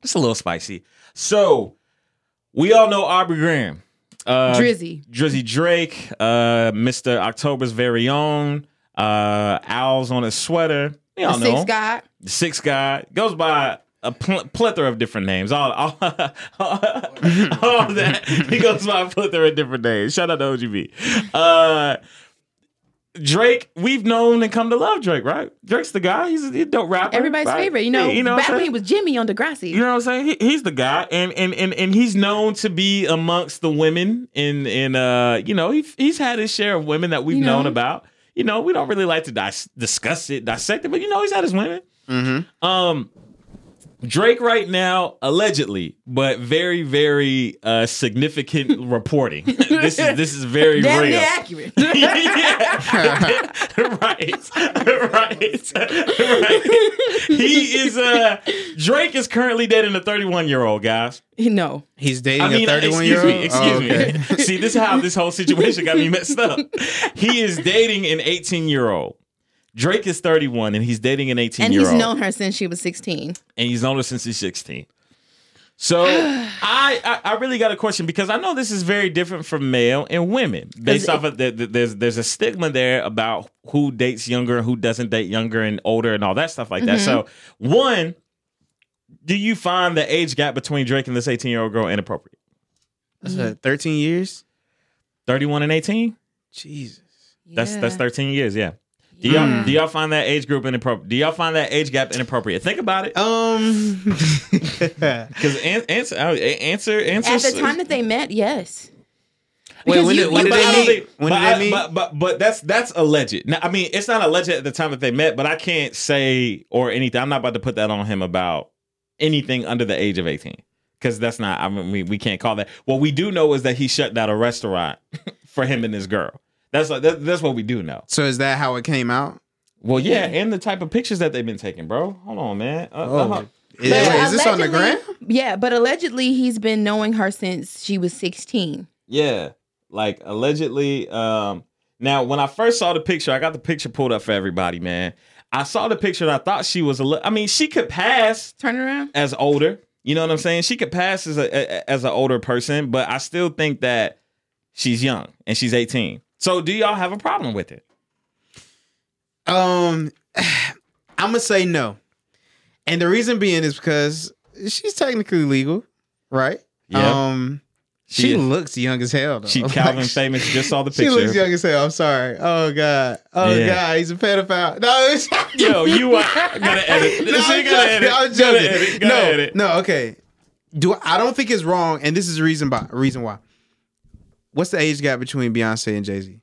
[SPEAKER 1] Just a little spicy. So, we all know Aubrey Graham, uh,
[SPEAKER 3] Drizzy.
[SPEAKER 1] Drizzy Drake, uh, Mr. October's very own, uh, owls on his sweater. We
[SPEAKER 3] The
[SPEAKER 1] all know
[SPEAKER 3] six guy.
[SPEAKER 1] The six guy goes by a pl- plethora of different names. All, all, all that he goes by a plethora of different names. Shout out to OGB. Uh, Drake, we've known and come to love Drake, right? Drake's the guy. He's a, he's a dope rapper.
[SPEAKER 3] Everybody's
[SPEAKER 1] right?
[SPEAKER 3] favorite. You know,
[SPEAKER 1] Yeah, you know
[SPEAKER 3] back when he was Jimmy on Degrassi.
[SPEAKER 1] You know what I'm saying? He, he's the guy, and, and and and he's known to be amongst the women. In in uh, you know, he, he's had his share of women that we've
[SPEAKER 3] You know.
[SPEAKER 1] known about. You know, we don't really like to dis- discuss it, dissect it, but you know, he's had his women.
[SPEAKER 2] Mm-hmm.
[SPEAKER 1] Um, Drake right now, allegedly, but very, very uh, significant reporting. this is this is very
[SPEAKER 3] Damn
[SPEAKER 1] real.
[SPEAKER 3] near accurate.
[SPEAKER 1] yeah. right. Right. Right. He is uh Drake is currently dating a 31 year old, guys.
[SPEAKER 3] no.
[SPEAKER 2] He's dating
[SPEAKER 1] I mean,
[SPEAKER 2] a 31 year old.
[SPEAKER 1] me, excuse me. See, this is how this whole situation got me messed up. He is dating an 18 year old. Drake is 31 and he's dating an 18
[SPEAKER 3] And
[SPEAKER 1] year old.
[SPEAKER 3] And he's known her since she was 16.
[SPEAKER 1] and he's known her since he's 16. So I, I I really got a question because I know this is very different from male and women based
[SPEAKER 3] it-
[SPEAKER 1] off of the, the- there's there's a stigma there about who dates younger and who doesn't date younger and older and all that stuff like that. So one, do you find the age gap between Drake and this 18 year old girl inappropriate?
[SPEAKER 2] That's uh, 13 years.
[SPEAKER 1] 31 and 18?
[SPEAKER 2] Jesus.
[SPEAKER 1] That's that's 13 years, yeah. Do y'all
[SPEAKER 2] Mm.
[SPEAKER 1] do y'all find that age group inappropriate? Do y'all find that age gap inappropriate? Think about it.
[SPEAKER 2] Um.
[SPEAKER 1] Because answer uh, answer answer
[SPEAKER 3] At the time that they met, yes.
[SPEAKER 2] Wait, when
[SPEAKER 3] you-
[SPEAKER 2] did, when did
[SPEAKER 1] But I
[SPEAKER 2] they meet?
[SPEAKER 1] think-
[SPEAKER 2] When
[SPEAKER 1] but
[SPEAKER 2] did
[SPEAKER 1] I-
[SPEAKER 2] they meet?
[SPEAKER 1] But, but but that's that's alleged. Now, I mean, it's not alleged at the time that they met, but I can't say or anything. I'm not about to put that on him about anything under the age of 18. Because that's not, I mean, we, we can't call that. What we do know is that he shut down a restaurant for him and his girl. That's like, that, that's what we do know.
[SPEAKER 2] So is that how it came out?
[SPEAKER 1] Well, yeah, and the type of pictures that they've been taking, bro. Hold on, man. Uh,
[SPEAKER 2] Oh,
[SPEAKER 1] uh,
[SPEAKER 2] is, wait, is this on the gram?
[SPEAKER 3] Yeah, but allegedly he's been knowing her since she was 16.
[SPEAKER 1] Yeah, like allegedly. Um, now when I first saw the picture, I got the picture pulled up for everybody, man. I saw the picture and I thought she was a. li- I mean, she could pass
[SPEAKER 3] Turn around.
[SPEAKER 1] as older. You know what I'm saying? She could pass as a, a as an older person, but I still think that she's young and she's 18. So do y'all have a problem with it?
[SPEAKER 2] Um, I'm gonna say no, and the reason being is because she's technically legal, right?
[SPEAKER 1] Yeah.
[SPEAKER 2] Um,
[SPEAKER 1] She
[SPEAKER 2] she looks young as hell. Though.
[SPEAKER 1] She
[SPEAKER 2] Like,
[SPEAKER 1] Calvin famous just saw the picture.
[SPEAKER 2] She looks young as hell. I'm sorry. Oh god. Oh
[SPEAKER 1] Yeah.
[SPEAKER 2] god. He's a pedophile. No. It's,
[SPEAKER 1] Yo, you are gotta edit.
[SPEAKER 2] No, I'm joking.
[SPEAKER 1] edit.
[SPEAKER 2] I'm joking.
[SPEAKER 1] edit.
[SPEAKER 2] No.
[SPEAKER 1] edit.
[SPEAKER 2] No. Okay. Do I don't think it's wrong, and this is the reason by reason why. What's the age gap between Beyonce and Jay Z?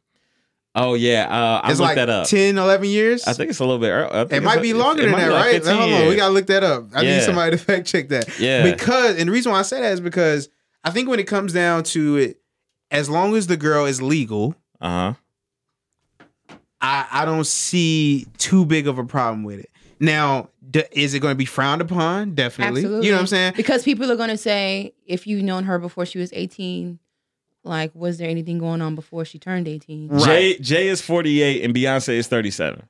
[SPEAKER 1] Oh yeah, uh, I
[SPEAKER 2] It's
[SPEAKER 1] looked
[SPEAKER 2] like
[SPEAKER 1] that up.
[SPEAKER 2] 10, 11 years.
[SPEAKER 1] I think it's a little bit. early. I think
[SPEAKER 2] It might be longer than that,
[SPEAKER 1] be like
[SPEAKER 2] right?
[SPEAKER 1] 15
[SPEAKER 2] Hold on, we gotta look that up. I
[SPEAKER 1] Yeah.
[SPEAKER 2] need somebody to fact check that.
[SPEAKER 1] Yeah.
[SPEAKER 2] Because and the reason why I say that is because I think when it comes down to it, as long as the girl is legal,
[SPEAKER 1] Uh huh.
[SPEAKER 2] I, I don't see too big of a problem with it. Now, d- is it going to be frowned upon? Definitely.
[SPEAKER 3] Absolutely.
[SPEAKER 2] You know what I'm saying?
[SPEAKER 3] Because people are going to say, if you've known her before she was 18, like, was there anything going on before she turned 18?
[SPEAKER 2] Right.
[SPEAKER 1] Jay Jay is 48 and Beyonce is 37.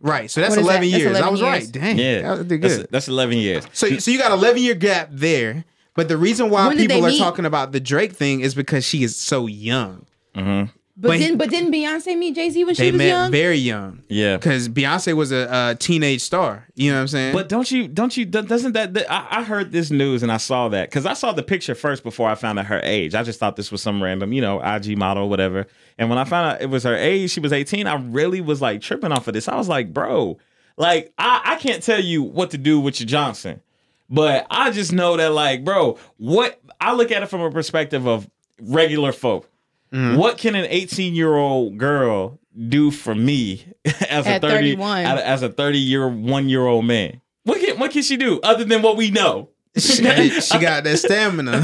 [SPEAKER 2] Right. So that's
[SPEAKER 3] What is
[SPEAKER 2] 11
[SPEAKER 3] that? That's
[SPEAKER 2] years. I
[SPEAKER 3] 11
[SPEAKER 2] was
[SPEAKER 3] years.
[SPEAKER 2] right. Dang.
[SPEAKER 1] Yeah,
[SPEAKER 2] That did
[SPEAKER 1] that's,
[SPEAKER 2] good.
[SPEAKER 1] that's 11 years.
[SPEAKER 2] So, so you got 11 year gap there. But the reason why
[SPEAKER 3] When did
[SPEAKER 2] people
[SPEAKER 3] they
[SPEAKER 2] are
[SPEAKER 3] meet?
[SPEAKER 2] talking about the Drake thing is because she is so young.
[SPEAKER 1] hmm
[SPEAKER 3] But,
[SPEAKER 2] But-
[SPEAKER 3] then, but didn't Beyonce meet Jay Z when she
[SPEAKER 2] They
[SPEAKER 3] was
[SPEAKER 2] met
[SPEAKER 3] young?
[SPEAKER 2] very young.
[SPEAKER 1] Yeah.
[SPEAKER 2] Because Beyonce was a, a teenage star. You know what I'm saying?
[SPEAKER 1] But don't you don't you doesn't that that- I, I heard this news and I saw that because I saw the picture first before I found out her age. I just thought this was some random you know IG model or whatever. And when I found out it was her age, she was 18. I really was like tripping off of this. I was like, bro, like I I can't tell you what to do with your Johnson, but I just know that like, bro, what I look at it from a perspective of regular folk.
[SPEAKER 2] Mm-hmm.
[SPEAKER 1] What can an 18 year old girl do for me as a 30
[SPEAKER 3] 31?
[SPEAKER 1] as a 30 year one year old man? What can what can she do other than what we know?
[SPEAKER 2] she, she got that stamina.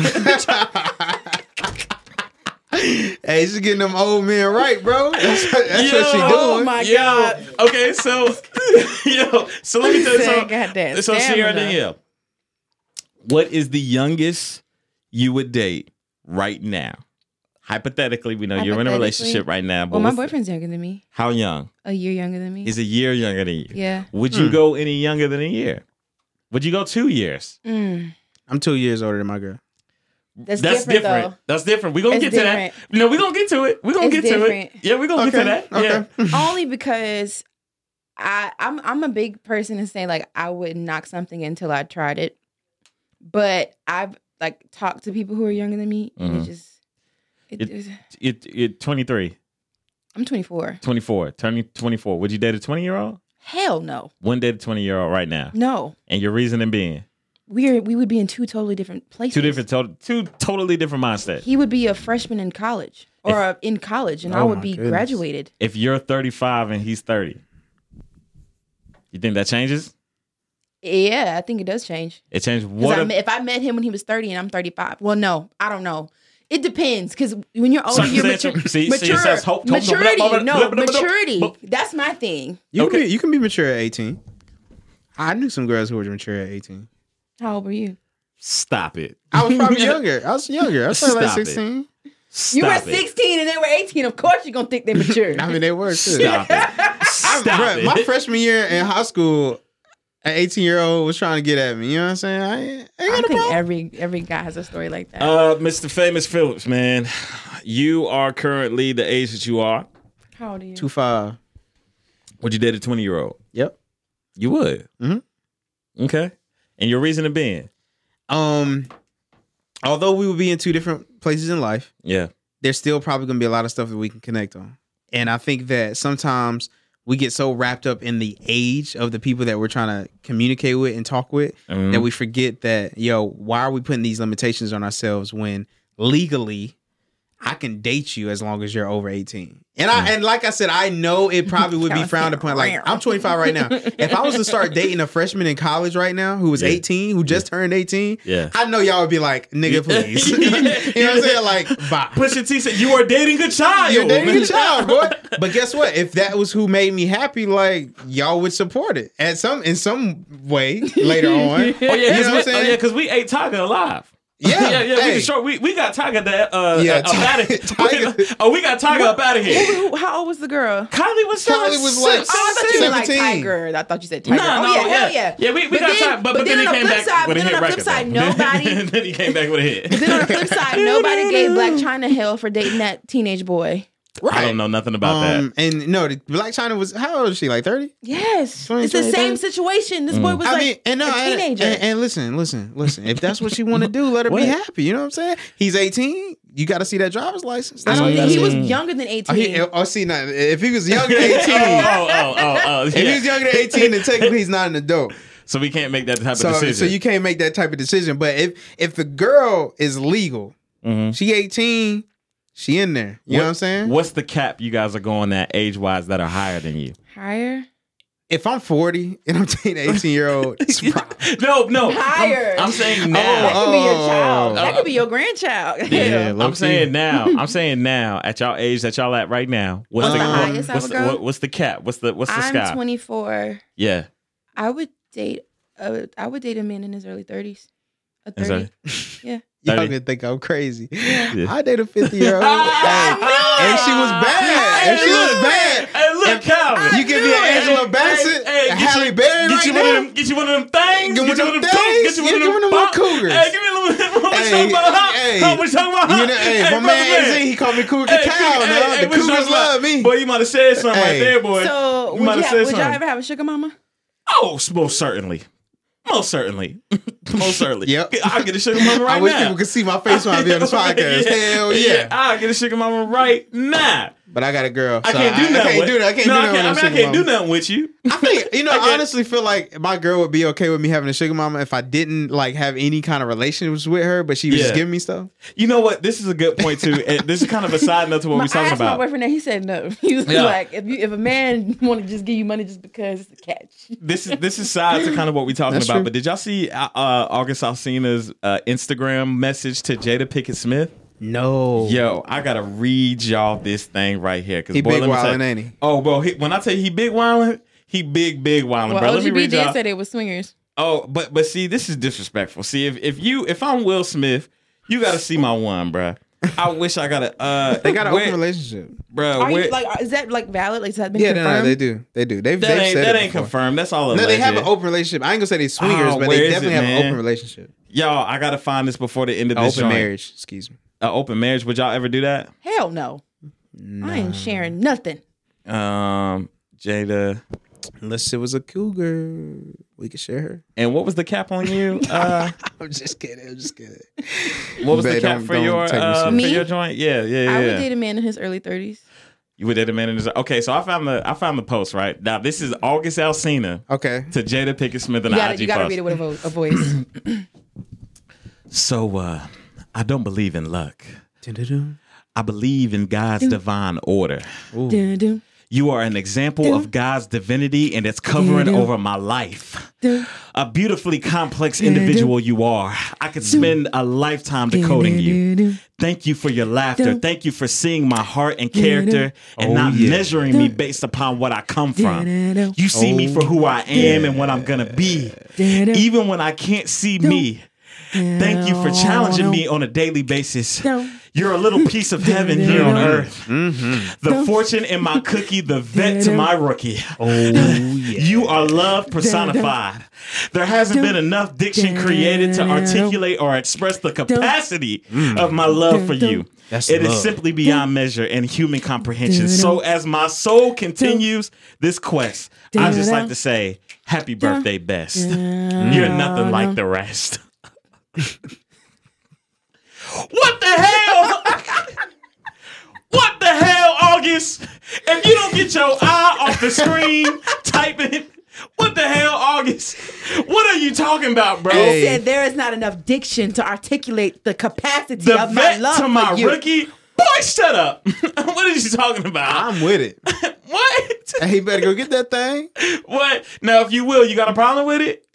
[SPEAKER 2] hey, she's getting them old men right, bro. That's, what- that's what she doing.
[SPEAKER 3] oh my
[SPEAKER 1] Yo,
[SPEAKER 3] God.
[SPEAKER 1] Okay, so yo, so let me tell you something.
[SPEAKER 3] "Got that
[SPEAKER 1] So Siara
[SPEAKER 3] stamina."
[SPEAKER 1] Danyale, what is the youngest you would date right now? Hypothetically, we know you're in a relationship right now. But
[SPEAKER 3] Well, my boyfriend's younger than me,
[SPEAKER 1] how young?
[SPEAKER 3] a year younger than me.
[SPEAKER 1] He's a year younger than you.
[SPEAKER 3] yeah.
[SPEAKER 1] Would you
[SPEAKER 2] Hmm.
[SPEAKER 1] go any younger than a year? Would you go two years?
[SPEAKER 3] Mm.
[SPEAKER 2] I'm two years older than my girl.
[SPEAKER 3] That's,
[SPEAKER 1] That's
[SPEAKER 3] different,
[SPEAKER 1] different.
[SPEAKER 3] though.
[SPEAKER 1] That's different. We're gonna
[SPEAKER 3] It's
[SPEAKER 1] get to that. No, we're gonna get to it. We're gonna
[SPEAKER 3] It's
[SPEAKER 1] get to it. Yeah, we're gonna get to that. Yeah.
[SPEAKER 3] Only because I I'm I'm a big person to say like I wouldn't knock something until I tried it. But I've like talked to people who are younger than me and
[SPEAKER 1] Mhm.
[SPEAKER 3] it just it,
[SPEAKER 1] It-
[SPEAKER 3] it's-
[SPEAKER 1] It, it 23,
[SPEAKER 3] I'm 24.
[SPEAKER 1] 24, turning 24. Would you date a 20 year old?
[SPEAKER 3] Hell no.
[SPEAKER 1] One date a 20 year old right now.
[SPEAKER 3] No.
[SPEAKER 1] And your reasoning being
[SPEAKER 3] We're we would be in two totally different places.
[SPEAKER 1] two different, to- two totally different mindsets.
[SPEAKER 3] He would be a freshman in college or uh in college and I
[SPEAKER 2] Oh
[SPEAKER 3] would be
[SPEAKER 2] goodness.
[SPEAKER 3] graduated.
[SPEAKER 1] If you're 35 and he's 30, you think that changes?
[SPEAKER 3] Yeah, I think it does change.
[SPEAKER 1] It changes
[SPEAKER 3] 'Cause
[SPEAKER 1] what?
[SPEAKER 3] I
[SPEAKER 1] if
[SPEAKER 3] I met him when he was 30 and I'm 35. Well, no, I don't know. It depends because when you're older,
[SPEAKER 1] Sorry,
[SPEAKER 3] you're
[SPEAKER 1] say it
[SPEAKER 3] mature.
[SPEAKER 1] to- see- see, it
[SPEAKER 3] mature
[SPEAKER 1] says hope- hope-
[SPEAKER 3] maturity.
[SPEAKER 1] hope-
[SPEAKER 3] No,
[SPEAKER 1] hope- hope-
[SPEAKER 3] maturity.
[SPEAKER 1] hope-
[SPEAKER 3] That's my thing.
[SPEAKER 2] You
[SPEAKER 1] Okay.
[SPEAKER 2] can be you can be mature at 18. I knew some girls who were mature at 18.
[SPEAKER 3] How old were you?
[SPEAKER 1] Stop it.
[SPEAKER 2] I was probably younger. I was younger. I was probably like
[SPEAKER 1] Stop it.
[SPEAKER 2] 16.
[SPEAKER 1] Stop
[SPEAKER 3] You were
[SPEAKER 1] it.
[SPEAKER 3] 16 and they were 18. Of course, you're gonna think they're mature.
[SPEAKER 2] I mean, they were too.
[SPEAKER 1] Stop it. Stop
[SPEAKER 2] Bruh,
[SPEAKER 1] it.
[SPEAKER 2] My freshman year in high school, an 18 year old was trying to get at me. You know what I'm saying? I ain't, I ain't got a
[SPEAKER 3] think
[SPEAKER 2] problem.
[SPEAKER 3] every every guy has a story like that.
[SPEAKER 1] Uh, Mr. Phamous Phillips, man, you are currently the age that you are.
[SPEAKER 3] How old are you?
[SPEAKER 2] Two five.
[SPEAKER 1] Would you date a 20 year old?
[SPEAKER 2] Yep.
[SPEAKER 1] You would.
[SPEAKER 2] Mhm.
[SPEAKER 1] Okay. And your reason being?
[SPEAKER 2] Um, although we would be in two different places in life,
[SPEAKER 1] Yeah.
[SPEAKER 2] there's still probably gonna be a lot of stuff that we can connect on. And I think that sometimes we get so wrapped up in the age of the people that we're trying to communicate with and talk with
[SPEAKER 1] Mhm.
[SPEAKER 2] that we forget that yo, why are we putting these limitations on ourselves when legally I can date you as long as you're over 18. And I mm. and like I said, I know it probably would be frowned upon. Like I'm 25 right now. If I was to start dating a freshman in college right now who was
[SPEAKER 1] Yeah.
[SPEAKER 2] 18, who just turned 18,
[SPEAKER 1] Yeah.
[SPEAKER 2] I know y'all would be like, nigga, please. you know what I'm saying? Like, bye.
[SPEAKER 1] Pusha T said, "You are dating a child."
[SPEAKER 2] You're dating a child, boy. But guess what? If that was who made me happy, like y'all would support it at some in some way later on.
[SPEAKER 1] Oh yeah,
[SPEAKER 2] you
[SPEAKER 1] 'cause
[SPEAKER 2] know what I'm
[SPEAKER 1] we, oh, yeah, because we ate Tiger alive.
[SPEAKER 2] Yeah,
[SPEAKER 1] yeah, yeah.
[SPEAKER 2] Hey.
[SPEAKER 1] We, sure, we we got Tiger that uh,
[SPEAKER 2] Yeah,
[SPEAKER 1] up out of
[SPEAKER 2] Tiger-
[SPEAKER 1] Oh, we got Tiger up out of here.
[SPEAKER 3] Who- How old was the girl?
[SPEAKER 1] Kylie was
[SPEAKER 2] Kylie was like
[SPEAKER 3] Oh, I thought you meant like Tiger. I thought you said Tiger.
[SPEAKER 1] Nah,
[SPEAKER 3] oh,
[SPEAKER 1] no,
[SPEAKER 3] yeah,
[SPEAKER 1] yeah.
[SPEAKER 3] hell yeah.
[SPEAKER 1] Yeah, we- we
[SPEAKER 3] but
[SPEAKER 1] got
[SPEAKER 3] then,
[SPEAKER 1] Tiger, but- but then he came back
[SPEAKER 3] side,
[SPEAKER 1] with a
[SPEAKER 3] but then
[SPEAKER 1] hit
[SPEAKER 3] on the
[SPEAKER 1] record,
[SPEAKER 3] flip side, nobody.
[SPEAKER 1] then he came back with a hit.
[SPEAKER 3] then on the flip side, nobody gave Blac Chyna hell for dating that teenage boy.
[SPEAKER 1] I don't know nothing about
[SPEAKER 2] Um, and no, Blac Chyna was how old is she? Like 30?
[SPEAKER 3] Yes,
[SPEAKER 2] 20,
[SPEAKER 3] it's the
[SPEAKER 2] 20,
[SPEAKER 3] same
[SPEAKER 2] 30.
[SPEAKER 3] situation. This boy was
[SPEAKER 2] I
[SPEAKER 3] like
[SPEAKER 2] mean, and no,
[SPEAKER 3] a
[SPEAKER 2] and-
[SPEAKER 3] teenager.
[SPEAKER 2] And, and listen, listen, listen. If that's what she want to do, let her be happy. You know what I'm saying? He's 18. You got to see that driver's license.
[SPEAKER 3] I don't think he
[SPEAKER 2] you
[SPEAKER 3] was younger than
[SPEAKER 2] Oh,
[SPEAKER 3] eighteen.
[SPEAKER 2] he, oh, see, now if he was younger than 18,
[SPEAKER 1] that. oh, oh, oh, oh,
[SPEAKER 2] if he was younger than 18, then technically he's not an adult.
[SPEAKER 1] So we can't make that type
[SPEAKER 2] So,
[SPEAKER 1] of decision.
[SPEAKER 2] so you can't make that type of decision. But if if the girl is legal,
[SPEAKER 1] Mhm.
[SPEAKER 2] she 18, she in there. You know what I'm saying?
[SPEAKER 1] What's the cap you guys are going at age wise that are higher than you?
[SPEAKER 3] Higher,
[SPEAKER 2] If I'm 40 and I'm dating an 18 year old,
[SPEAKER 1] No, no.
[SPEAKER 3] Higher.
[SPEAKER 1] I'm, I'm saying
[SPEAKER 3] that
[SPEAKER 1] now.
[SPEAKER 3] could be your
[SPEAKER 2] Oh.
[SPEAKER 3] child. That could be your grandchild.
[SPEAKER 2] Yeah,
[SPEAKER 1] I'm
[SPEAKER 2] low-key.
[SPEAKER 1] saying now. I'm saying now. At y'all age that y'all at right now. What's,
[SPEAKER 3] What's
[SPEAKER 1] the,
[SPEAKER 3] the
[SPEAKER 1] what-
[SPEAKER 3] highest I
[SPEAKER 1] what's,
[SPEAKER 3] would
[SPEAKER 1] the, what- what's the cap? What's the what's the
[SPEAKER 3] I'm
[SPEAKER 1] sky?
[SPEAKER 3] 24.
[SPEAKER 1] Yeah.
[SPEAKER 3] I would date. Uh, I would date a man in his early 30s. A
[SPEAKER 1] Is
[SPEAKER 3] 30.
[SPEAKER 1] that-
[SPEAKER 3] Yeah.
[SPEAKER 2] y'all
[SPEAKER 1] 30.
[SPEAKER 2] gonna think I'm crazy.
[SPEAKER 1] Yeah.
[SPEAKER 2] I date a 50 year old. and she was bad. And she was bad.
[SPEAKER 1] Hey, look, Calvin.
[SPEAKER 2] You give me an Angela Bassett,
[SPEAKER 1] Hey,
[SPEAKER 2] a
[SPEAKER 1] get
[SPEAKER 2] Halle
[SPEAKER 1] you-
[SPEAKER 2] Berry
[SPEAKER 1] get
[SPEAKER 2] right
[SPEAKER 1] you
[SPEAKER 2] now.
[SPEAKER 1] one of them. Get you one of them things.
[SPEAKER 2] Get one
[SPEAKER 1] you one
[SPEAKER 2] of them
[SPEAKER 1] cougars,
[SPEAKER 2] things.
[SPEAKER 1] Get you
[SPEAKER 2] Yeah,
[SPEAKER 1] one
[SPEAKER 2] give
[SPEAKER 1] of
[SPEAKER 2] one
[SPEAKER 1] them
[SPEAKER 2] of them
[SPEAKER 1] bump-
[SPEAKER 2] cougars.
[SPEAKER 1] Hey, give me a little. What we
[SPEAKER 2] Hey,
[SPEAKER 1] talking about? Huh?
[SPEAKER 2] hey.
[SPEAKER 1] Huh? What we talking about?
[SPEAKER 2] You know, hey, my
[SPEAKER 1] brother
[SPEAKER 2] man AZ, he called me Cougar
[SPEAKER 1] Hey,
[SPEAKER 2] Cow.
[SPEAKER 1] hey,
[SPEAKER 2] now.
[SPEAKER 1] hey,
[SPEAKER 2] the
[SPEAKER 1] what you
[SPEAKER 2] Cougars
[SPEAKER 1] talking about?
[SPEAKER 2] love me.
[SPEAKER 1] Boy, you might have said something right
[SPEAKER 2] Hey.
[SPEAKER 1] there, boy.
[SPEAKER 3] So,
[SPEAKER 1] You
[SPEAKER 3] would,
[SPEAKER 1] might
[SPEAKER 3] you
[SPEAKER 1] have
[SPEAKER 3] ha-
[SPEAKER 1] said
[SPEAKER 3] would y'all
[SPEAKER 1] something.
[SPEAKER 3] ever have a sugar mama?
[SPEAKER 1] Oh, most certainly. Most certainly. Most certainly.
[SPEAKER 2] Yep.
[SPEAKER 1] I'll get a sugar mama right now.
[SPEAKER 2] I wish
[SPEAKER 1] now.
[SPEAKER 2] people could see my face when I be on this podcast. Hell yeah.
[SPEAKER 1] I'll get a sugar mama right now.
[SPEAKER 2] But I got a girl.
[SPEAKER 1] I can't do
[SPEAKER 2] I,
[SPEAKER 1] nothing.
[SPEAKER 2] I can't
[SPEAKER 1] with-
[SPEAKER 2] do that. I can't
[SPEAKER 1] no,
[SPEAKER 2] do
[SPEAKER 1] I
[SPEAKER 2] that.
[SPEAKER 1] can't, I mean, I can't do nothing with you.
[SPEAKER 2] I think you know.
[SPEAKER 1] I
[SPEAKER 2] I honestly feel like my girl would be okay with me having a sugar mama if I didn't like have any kind of relationships with her, but she was just giving me stuff.
[SPEAKER 1] You know what? This is a good point too. And this is kind of a side note to what
[SPEAKER 3] My,
[SPEAKER 1] we're talking
[SPEAKER 3] about. my boyfriend that. He said no. He was
[SPEAKER 1] Yeah.
[SPEAKER 3] like, if you if a man want to just give you money just because it's a catch.
[SPEAKER 1] This is this is side to kind of what we're talking
[SPEAKER 2] That's
[SPEAKER 1] about.
[SPEAKER 2] true.
[SPEAKER 1] But did y'all see uh, uh, August Alsina's uh, Instagram message to Jada Pinkett Smith?
[SPEAKER 2] No.
[SPEAKER 1] Yo, I gotta read y'all this thing right here. Cause
[SPEAKER 2] He
[SPEAKER 1] boy,
[SPEAKER 2] big
[SPEAKER 1] let me
[SPEAKER 2] wildin',
[SPEAKER 1] you-
[SPEAKER 2] ain't he?
[SPEAKER 1] Oh, bro, he, when I tell you he big wildin', he big big wildin',
[SPEAKER 3] Well,
[SPEAKER 1] bro. Let me
[SPEAKER 3] OGB
[SPEAKER 1] read
[SPEAKER 3] did
[SPEAKER 1] y'all.
[SPEAKER 3] say they were swingers.
[SPEAKER 1] Oh, but but see, this is disrespectful. See, if if you if I'm Will Smith, you gotta see my one, bruh. I wish I got a. Uh,
[SPEAKER 2] They got an
[SPEAKER 1] where,
[SPEAKER 2] open relationship.
[SPEAKER 1] bro.
[SPEAKER 3] Are
[SPEAKER 1] where,
[SPEAKER 3] you like? Is that like valid? Like, has that been
[SPEAKER 2] Yeah, no,
[SPEAKER 3] confirmed?
[SPEAKER 2] no, they do. They do. They've,
[SPEAKER 1] that
[SPEAKER 2] they've
[SPEAKER 1] ain't
[SPEAKER 2] said
[SPEAKER 1] that
[SPEAKER 2] it
[SPEAKER 1] ain't
[SPEAKER 2] before.
[SPEAKER 1] confirmed. That's all.
[SPEAKER 2] No, they have an open relationship. I ain't gonna say they swingers,
[SPEAKER 1] Oh,
[SPEAKER 2] but they definitely
[SPEAKER 1] it,
[SPEAKER 2] have an open relationship.
[SPEAKER 1] Y'all, I gotta find this before the end of this
[SPEAKER 2] open
[SPEAKER 1] joint.
[SPEAKER 2] marriage. Excuse me.
[SPEAKER 1] An open marriage. Would y'all ever do that?
[SPEAKER 3] Hell no. I ain't sharing nothing.
[SPEAKER 1] Um, Jada.
[SPEAKER 2] Unless it was a cougar, we could share her.
[SPEAKER 1] And what was the cap on you? Uh,
[SPEAKER 2] I'm just kidding. I'm just kidding.
[SPEAKER 1] what was the cap for your
[SPEAKER 2] take me
[SPEAKER 1] uh, for your joint? Yeah, yeah, yeah.
[SPEAKER 3] I would date a man in his early thirties.
[SPEAKER 1] You would date a man in his. Okay, so I found the I found the post right now. This is August Alsina
[SPEAKER 2] Okay.
[SPEAKER 1] to Jada Pinkett Smith and
[SPEAKER 3] You
[SPEAKER 1] the
[SPEAKER 3] gotta,
[SPEAKER 1] IG
[SPEAKER 3] you gotta
[SPEAKER 1] post.
[SPEAKER 3] read it with a, vo- a voice.
[SPEAKER 1] So uh, I don't believe in luck.
[SPEAKER 2] Dun-dun-dun.
[SPEAKER 1] I believe in God's divine order.
[SPEAKER 3] Dun, dun,
[SPEAKER 1] You are an example of God's divinity and it's covering over my life.
[SPEAKER 3] dun.
[SPEAKER 1] A beautifully complex individual you are. I could spend a lifetime decoding you. Thank you for your laughter. Thank you for seeing my heart and character and
[SPEAKER 2] Oh,
[SPEAKER 1] not
[SPEAKER 2] yeah.
[SPEAKER 1] measuring me based upon what I come from. You see me for who I am and what I'm going to be. Even when I can't see me. Thank you for challenging me on a daily basis. You're a little piece of heaven here on earth. Mm-hmm. The fortune in my cookie, the vet to my rookie.
[SPEAKER 2] Oh yeah.
[SPEAKER 1] You are love personified. There hasn't been enough diction created to articulate or express the capacity mm. of my love for you.
[SPEAKER 2] That's
[SPEAKER 1] It is
[SPEAKER 2] love.
[SPEAKER 1] simply beyond measure and human comprehension. So, as my soul continues this quest, I just like to say, Happy birthday, best. You're nothing like the rest. What the hell? What the hell, August? If you don't get your eye off the screen typing, what the hell, August? What are you talking about, bro?
[SPEAKER 3] He said there is not enough diction to articulate the capacity
[SPEAKER 1] the
[SPEAKER 3] of my love
[SPEAKER 1] to my
[SPEAKER 3] for you.
[SPEAKER 1] rookie. Boy, shut up. what are you talking about?
[SPEAKER 2] I'm with it.
[SPEAKER 1] what?
[SPEAKER 2] hey, you better go get that thing.
[SPEAKER 1] What? Now, if you will, you got a problem with it?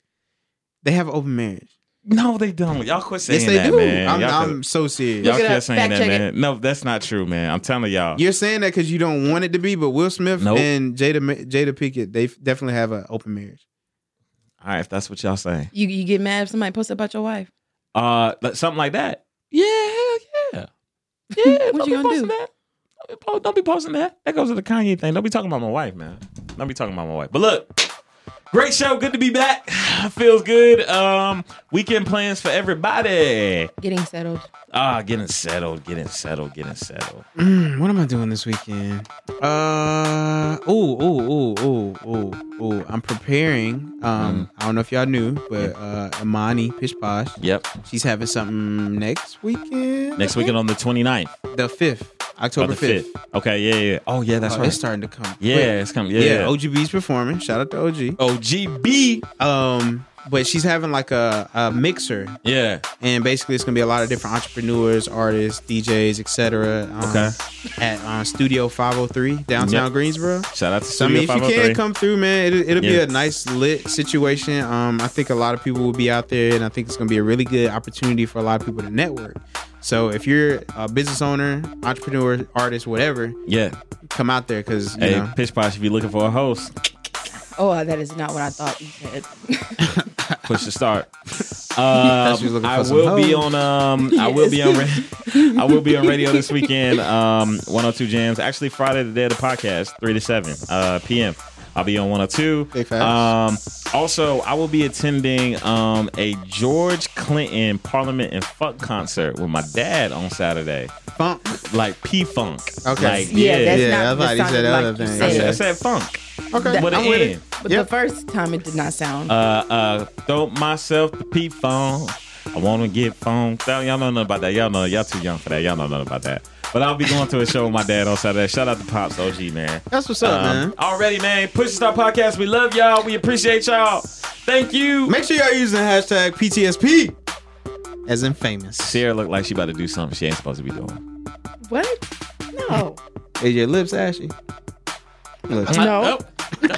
[SPEAKER 2] They have open marriage.
[SPEAKER 1] No, they don't. Y'all quit saying
[SPEAKER 2] Yes, they
[SPEAKER 1] that,
[SPEAKER 2] do.
[SPEAKER 1] man.
[SPEAKER 2] I'm,
[SPEAKER 1] y'all
[SPEAKER 2] I'm
[SPEAKER 1] quit-
[SPEAKER 2] so serious.
[SPEAKER 1] y'all quit saying that, man. No, that's not true, man. I'm telling y'all.
[SPEAKER 2] You're saying that because you don't want it to be, but Will Smith
[SPEAKER 1] Nope.
[SPEAKER 2] and Jada Jada Pinkett, they definitely have an open marriage.
[SPEAKER 1] All right, if that's what y'all saying.
[SPEAKER 3] You you get mad if somebody posts about your wife.
[SPEAKER 1] Uh, something like that. Yeah, hell yeah. Yeah,
[SPEAKER 3] What
[SPEAKER 1] don't
[SPEAKER 3] you
[SPEAKER 1] be
[SPEAKER 3] gonna
[SPEAKER 1] posting
[SPEAKER 3] do?
[SPEAKER 1] That. Don't be, po- don't be posting that. That goes to the Kanye thing. Don't be talking about my wife, man. Don't be talking about my wife. But look, great show. Good to be back. Feels good. Um, weekend plans for everybody.
[SPEAKER 3] Getting settled.
[SPEAKER 1] Ah, getting settled, getting settled, getting settled.
[SPEAKER 2] Mm, what am I doing this weekend? Uh oh oh oh oh oh oh. I'm preparing. Um, I don't know if y'all knew, but uh, Amani Pish Posh,
[SPEAKER 1] Yep.
[SPEAKER 2] she's having something next weekend.
[SPEAKER 1] Next weekend on the 29th.
[SPEAKER 2] the fifth, October
[SPEAKER 1] the
[SPEAKER 2] fifth.
[SPEAKER 1] 5th. Okay, yeah, yeah. Oh, yeah, that's
[SPEAKER 2] Oh,
[SPEAKER 1] right.
[SPEAKER 2] It's starting to come.
[SPEAKER 1] Yeah,
[SPEAKER 2] quick.
[SPEAKER 1] it's coming. Yeah,
[SPEAKER 2] yeah.
[SPEAKER 1] yeah.
[SPEAKER 2] OGB's performing. Shout out to OG.
[SPEAKER 1] OGB.
[SPEAKER 2] Um, but she's having like a, a mixer
[SPEAKER 1] Yeah.
[SPEAKER 2] and basically it's gonna be a lot of different entrepreneurs, artists, DJs, etc. Um,
[SPEAKER 1] Okay.
[SPEAKER 2] At uh, Studio 503 downtown
[SPEAKER 1] Yep.
[SPEAKER 2] Greensboro.
[SPEAKER 1] Shout out to
[SPEAKER 2] So I
[SPEAKER 1] Studio
[SPEAKER 2] mean, if you
[SPEAKER 1] 503.
[SPEAKER 2] can come through, man, it'll, it'll be
[SPEAKER 1] Yeah.
[SPEAKER 2] a nice lit situation. Um, I think a lot of people will be out there, and I think it's gonna be a really good opportunity for a lot of people to network. So if you're a business owner, entrepreneur, artist, whatever,
[SPEAKER 1] yeah.
[SPEAKER 2] come out there because
[SPEAKER 1] Hey,
[SPEAKER 2] know.
[SPEAKER 1] Pitch Posh, if you're looking for a host,
[SPEAKER 3] Oh, that is not what I thought you said.
[SPEAKER 1] push the start. Um,
[SPEAKER 2] she
[SPEAKER 1] I will be on. Um, I will be on. ra- I will be on radio this weekend. Um, 102 JAMZ. Actually, Friday the day of the podcast, three to seven uh, p.m. I'll be on 102.
[SPEAKER 2] Big facts.
[SPEAKER 1] Um, also, I will be attending um, a George Clinton Parliament and Funk concert with my dad on Saturday.
[SPEAKER 2] Funk.
[SPEAKER 1] Like P Funk.
[SPEAKER 2] Okay.
[SPEAKER 1] Like,
[SPEAKER 3] Yeah,
[SPEAKER 1] yeah.
[SPEAKER 3] that's
[SPEAKER 2] Yeah,
[SPEAKER 3] not
[SPEAKER 2] I thought he said
[SPEAKER 3] like
[SPEAKER 2] other
[SPEAKER 3] you
[SPEAKER 2] thing.
[SPEAKER 1] I
[SPEAKER 3] said.
[SPEAKER 1] said, I said funk.
[SPEAKER 2] Okay,
[SPEAKER 1] With
[SPEAKER 2] I'm with it.
[SPEAKER 3] But
[SPEAKER 2] Yep.
[SPEAKER 3] the first time it did not sound.
[SPEAKER 1] Uh, uh, throw myself the P Funk. I want to get phone. Y'all don't know nothing about that. Y'all know y'all too young for that. Y'all know nothing about that. But I'll be going to a show with my dad on Saturday. Shout out to Pops OG man.
[SPEAKER 2] That's what's up,
[SPEAKER 1] Um,
[SPEAKER 2] man.
[SPEAKER 1] Already, man. Push the Star Podcast. We love y'all. We appreciate y'all. Thank you.
[SPEAKER 2] Make sure y'all using the hashtag PTSP as in famous.
[SPEAKER 1] Siara looked like she about to do something she ain't supposed to be doing.
[SPEAKER 3] what? No.
[SPEAKER 2] Is your lips ashy? Listen.
[SPEAKER 3] No.